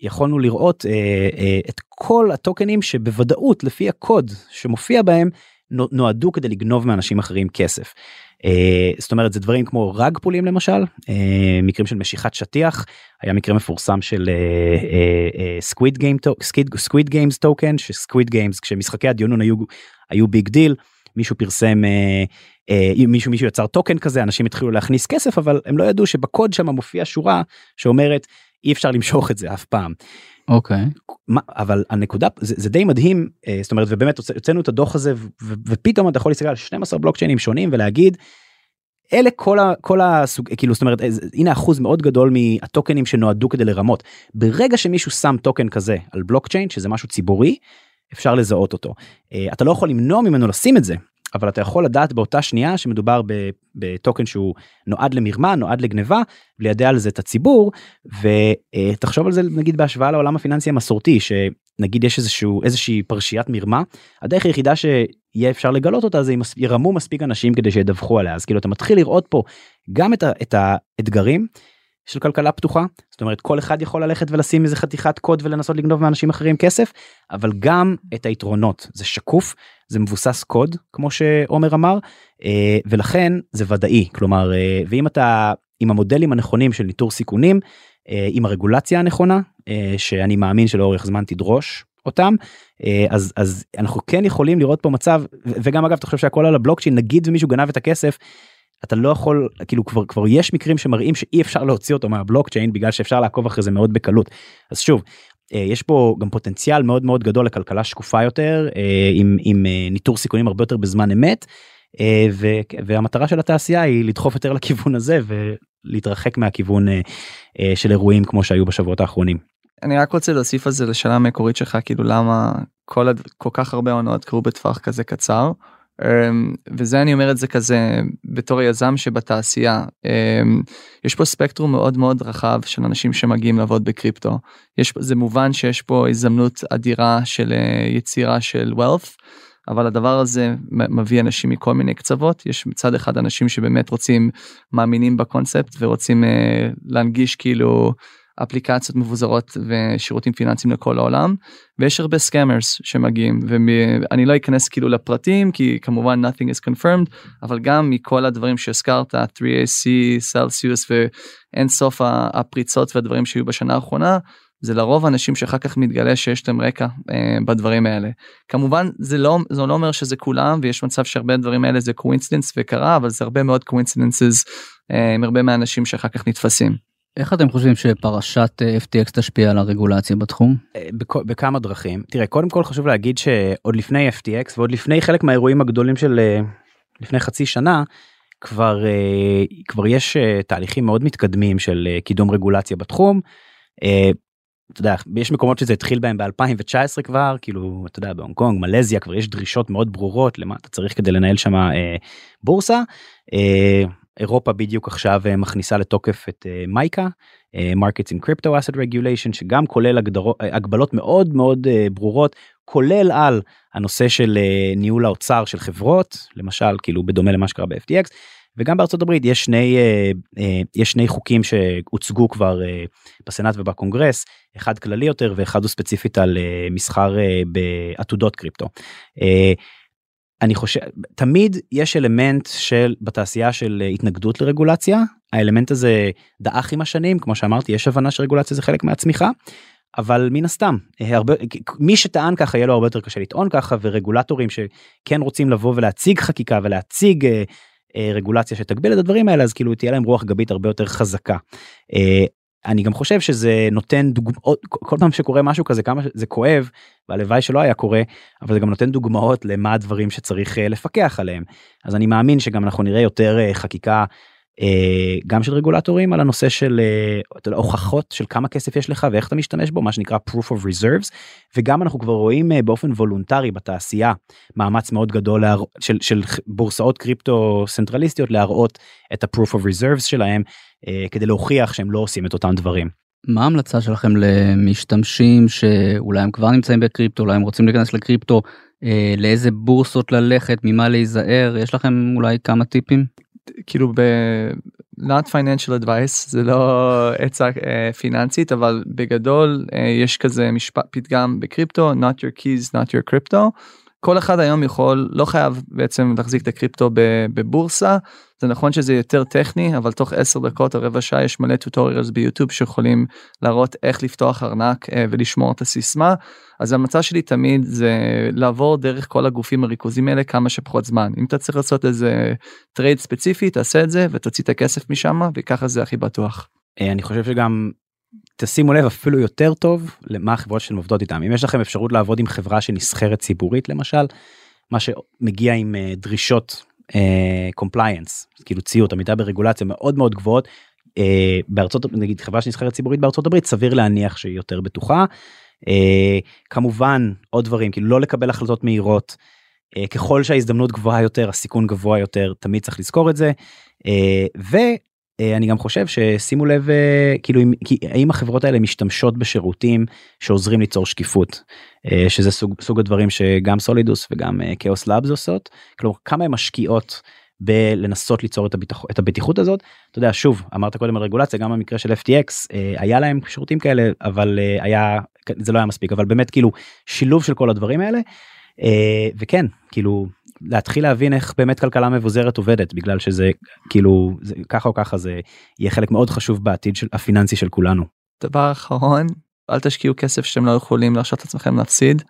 יכולנו לראות uh, uh, את כל הטוקנים שבוודאות לפי הקוד שמופיע בהם נועדו כדי לגנוב מאנשים אחרים כסף. Uh, זאת אומרת זה דברים כמו rug pullים למשל uh, מקרים של משיכת שטיח היה מקרה מפורסם של סקוויד גיים סקוויד גיימס טוקן שסקוויד גיימס כשמשחקי הדיונון היו היו big deal מישהו פרסם uh, uh, מישהו מישהו יצר טוקן כזה אנשים התחילו להכניס כסף אבל הם לא ידעו שבקוד שם מופיע שורה שאומרת אי אפשר למשוך את זה אף פעם. אוקיי. Okay. אבל הנקודה זה, זה די מדהים uh, זאת אומרת ובאמת הוצאנו את הדוח הזה ופתאום אתה יכול להסתכל על 12 בלוקצ'יינים שונים ולהגיד. אלה כל, ה, כל הסוג כאילו זאת אומרת הנה אחוז מאוד גדול מהטוקנים שנועדו כדי לרמות ברגע שמישהו שם טוקן כזה על בלוקצ'יין שזה משהו ציבורי אפשר לזהות אותו אתה לא יכול למנוע ממנו לשים את זה אבל אתה יכול לדעת באותה שנייה שמדובר בטוקן שהוא נועד למרמה נועד לגניבה וליידע על זה את הציבור ותחשוב על זה נגיד בהשוואה לעולם הפיננסי המסורתי שנגיד יש איזשהו איזושהי פרשיית מרמה הדרך היחידה שיהיה אפשר לגלות אותה זה אם ירמו מספיק אנשים כדי שידווחו עליה. אז כאילו אתה מתחיל לראות פה גם את, ה, את האתגרים של כלכלה פתוחה זאת אומרת כל אחד יכול ללכת ולשים איזה חתיכת קוד ולנסות לגנוב מאנשים אחרים כסף אבל גם את היתרונות. זה שקוף זה מבוסס קוד כמו שעומר אמר אה, ולכן זה ודאי. כלומר אה, ואם אתה עם המודלים הנכונים של ניטור סיכונים אה, עם הרגולציה הנכונה שאני מאמין שלאורך זמן תדרוש אותם אז אז אנחנו כן יכולים לראות פה מצב וגם אגב אתה חושב שהכל על הבלוקצ'יין נגיד ומישהו גנב את הכסף אתה לא יכול כאילו כבר כבר יש מקרים שמראים שאי אפשר להוציא אותו מהבלוקצ'יין בגלל שאפשר לעקוב אחרי זה מאוד בקלות אז שוב אה, יש פה גם פוטנציאל מאוד מאוד גדול לכלכלה שקופה יותר אה, עם, עם אה, ניטור סיכונים הרבה יותר בזמן אמת והמטרה של התעשייה היא לדחוף יותר לכיוון הזה ולהתרחק מהכיוון של אירועים כמו שהיו בשבועות האחרונים. אני רק רוצה להוסיף על זה לשאלה המקורית שלך כאילו למה כל, כל כך הרבה עונות קרו בטווח כזה קצר. אמ, וזה אני אומר את זה כזה בתור יזם שבתעשייה אמ, יש פה ספקטרום מאוד מאוד רחב של אנשים שמגיעים לעבוד בקריפטו יש זה מובן שיש פה הזדמנות אדירה של אה, יצירה של wealth אבל הדבר הזה מביא אנשים מכל מיני קצוות יש מצד אחד אנשים שבאמת רוצים מאמינים בקונספט ורוצים אה, להנגיש כאילו. אפליקציות מבוזרות ושירותים פיננסיים לכל העולם ויש הרבה scammers שמגיעים ואני לא אכנס כאילו לפרטים כי כמובן nothing is confirmed אבל גם מכל הדברים שהזכרת 3AC סלסיוס ואין סוף הפריצות והדברים שהיו בשנה האחרונה זה לרוב אנשים שאחר כך מתגלה שיש להם רקע אה, בדברים האלה. כמובן זה לא זה לא אומר שזה כולם ויש מצב שהרבה דברים האלה זה coincidence וקרה אבל זה הרבה מאוד coincidences אה, עם הרבה מהאנשים שאחר כך נתפסים. איך אתם חושבים שפרשת אה, FTX תשפיע על הרגולציה בתחום? אה, בכ- בכמה דרכים. תראה, קודם כל חשוב להגיד שעוד לפני FTX ועוד לפני חלק מהאירועים הגדולים של אה, לפני חצי שנה, כבר, כבר יש תהליכים מאוד מתקדמים של קידום רגולציה בתחום. אתה יודע, יש מקומות שזה התחיל בהם ב-2019 כבר, כאילו, אתה יודע, בהונג קונג, מלזיה, כבר יש דרישות מאוד ברורות למה אתה צריך כדי לנהל שם אה, בורסה. אה, אירופה בדיוק עכשיו אה, מכניסה לתוקף את אה, מייקה, אה, Markets in Crypto Asset Regulation, שגם כולל הגדרות, הגבלות מאוד מאוד ברורות, כולל על הנושא של ניהול האוצר של חברות, למשל, כאילו בדומה למה שקרה ב-FTX, וגם בארצות הברית יש שני, יש שני חוקים שהוצגו כבר בסנאט ובקונגרס, אחד כללי יותר ואחד הוא ספציפית על מסחר בעתודות קריפטו. אני חושב תמיד יש אלמנט של בתעשייה של התנגדות לרגולציה האלמנט הזה דעך עם השנים כמו שאמרתי יש הבנה שרגולציה זה חלק מהצמיחה. אבל מן הסתם אה, הרבה מי שטען ככה יהיה לו הרבה יותר קשה לטעון ככה ורגולטורים שכן רוצים לבוא ולהציג חקיקה ולהציג אה, אה, רגולציה שתגביל את הדברים האלה אז כאילו תהיה להם רוח גבית הרבה יותר חזקה. אה, אני גם חושב שזה נותן דוגמאות כל פעם שקורה משהו כזה כמה זה כואב והלוואי שלא היה קורה אבל זה גם נותן דוגמאות למה הדברים שצריך אה, לפקח עליהם. אז אני מאמין שגם אנחנו נראה יותר אה, חקיקה גם של רגולטורים על הנושא של אה, הוכחות של כמה כסף יש לך ואיך אתה משתמש בו מה שנקרא proof of reserves וגם אנחנו כבר רואים אה, באופן וולונטרי בתעשייה מאמץ מאוד גדול להר... של, של בורסאות קריפטו סנטרליסטיות להראות את ה-proof of reserves שלהם אה, כדי להוכיח שהם לא עושים את אותם דברים. מה ההמלצה שלכם למשתמשים שאולי הם כבר נמצאים בקריפטו, אולי הם רוצים להיכנס לקריפטו, אה, לאיזה בורסות ללכת, ממה להיזהר, יש לכם אולי כמה טיפים? כאילו ב... not financial advice זה לא עצה uh, פיננסית אבל בגדול uh, יש כזה משפט פתגם בקריפטו not your keys not your crypto. כל אחד היום יכול לא חייב בעצם להחזיק את הקריפטו בבורסה זה נכון שזה יותר טכני אבל תוך 10 דקות או רבע שעה יש מלא tutorials ביוטיוב שיכולים להראות איך לפתוח ארנק uh, ולשמור את הסיסמה אז ההמלצה שלי תמיד זה לעבור דרך כל הגופים הריכוזים האלה כמה שפחות זמן אם אתה צריך לעשות איזה trade ספציפי תעשה את זה ותוציא את הכסף משם וככה זה הכי בטוח. אה, אני חושב שגם תשימו לב אפילו יותר טוב למה החברות שאתם עובדות איתן אם יש לכם אפשרות לעבוד עם חברה שנסחרת ציבורית למשל מה שמגיע עם אה, דרישות compliance כאילו ציות עמידה ברגולציה מאוד מאוד גבוהות אה, בארצות נגיד חברה שנסחרת ציבורית בארצות הברית סביר להניח שהיא יותר בטוחה. אה, כמובן עוד דברים כאילו לא לקבל החלטות מהירות אה, ככל שההזדמנות גבוהה יותר הסיכון גבוה יותר תמיד צריך לזכור את זה. אה, ואני גם חושב ששימו לב אה, כאילו אם, האם החברות האלה משתמשות בשירותים שעוזרים ליצור שקיפות אה, שזה סוג, סוג הדברים שגם סולידוס וגם כאוס לאבס עושות כלומר כמה הן משקיעות בלנסות ליצור את, הביטח, את הבטיחות הזאת. אתה יודע שוב אמרת קודם על רגולציה גם במקרה של FTX אה, היה להם שירותים כאלה אבל אה, היה זה לא היה מספיק אבל באמת כאילו שילוב של כל הדברים האלה. אה, וכן כאילו להתחיל להבין איך באמת כלכלה מבוזרת עובדת בגלל שזה כאילו זה ככה או ככה זה יהיה חלק מאוד חשוב בעתיד של הפיננסי של כולנו. דבר אחרון אל תשקיעו כסף שאתם לא יכולים להרשות לעצמכם להפסיד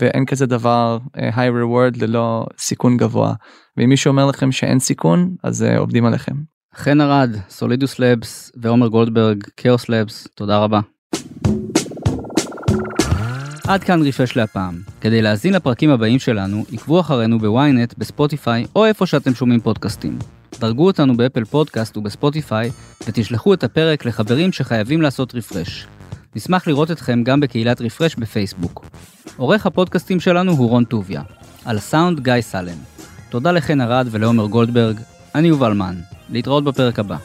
ואין כזה דבר high reward ללא סיכון גבוה ואם מישהו אומר לכם שאין סיכון אז עובדים עליכם. חן ארד, סולידוס לבס ועומר גולדברג, כאוס לבס, תודה רבה. עד כאן רפרש להפעם. כדי להאזין לפרקים הבאים שלנו, עקבו אחרינו בוויינט, בספוטיפיי או איפה שאתם שומעים פודקאסטים. דרגו אותנו באפל פודקאסט ובספוטיפיי ותשלחו את הפרק לחברים שחייבים לעשות רפרש. נשמח לראות אתכם גם בקהילת רפרש בפייסבוק. עורך הפודקאסטים שלנו הוא רון טוביה. על הסאונד גיא סלם. תודה לחן ארד ולעומר גולדברג. אני יובל מן. להתראות בפרק הבא.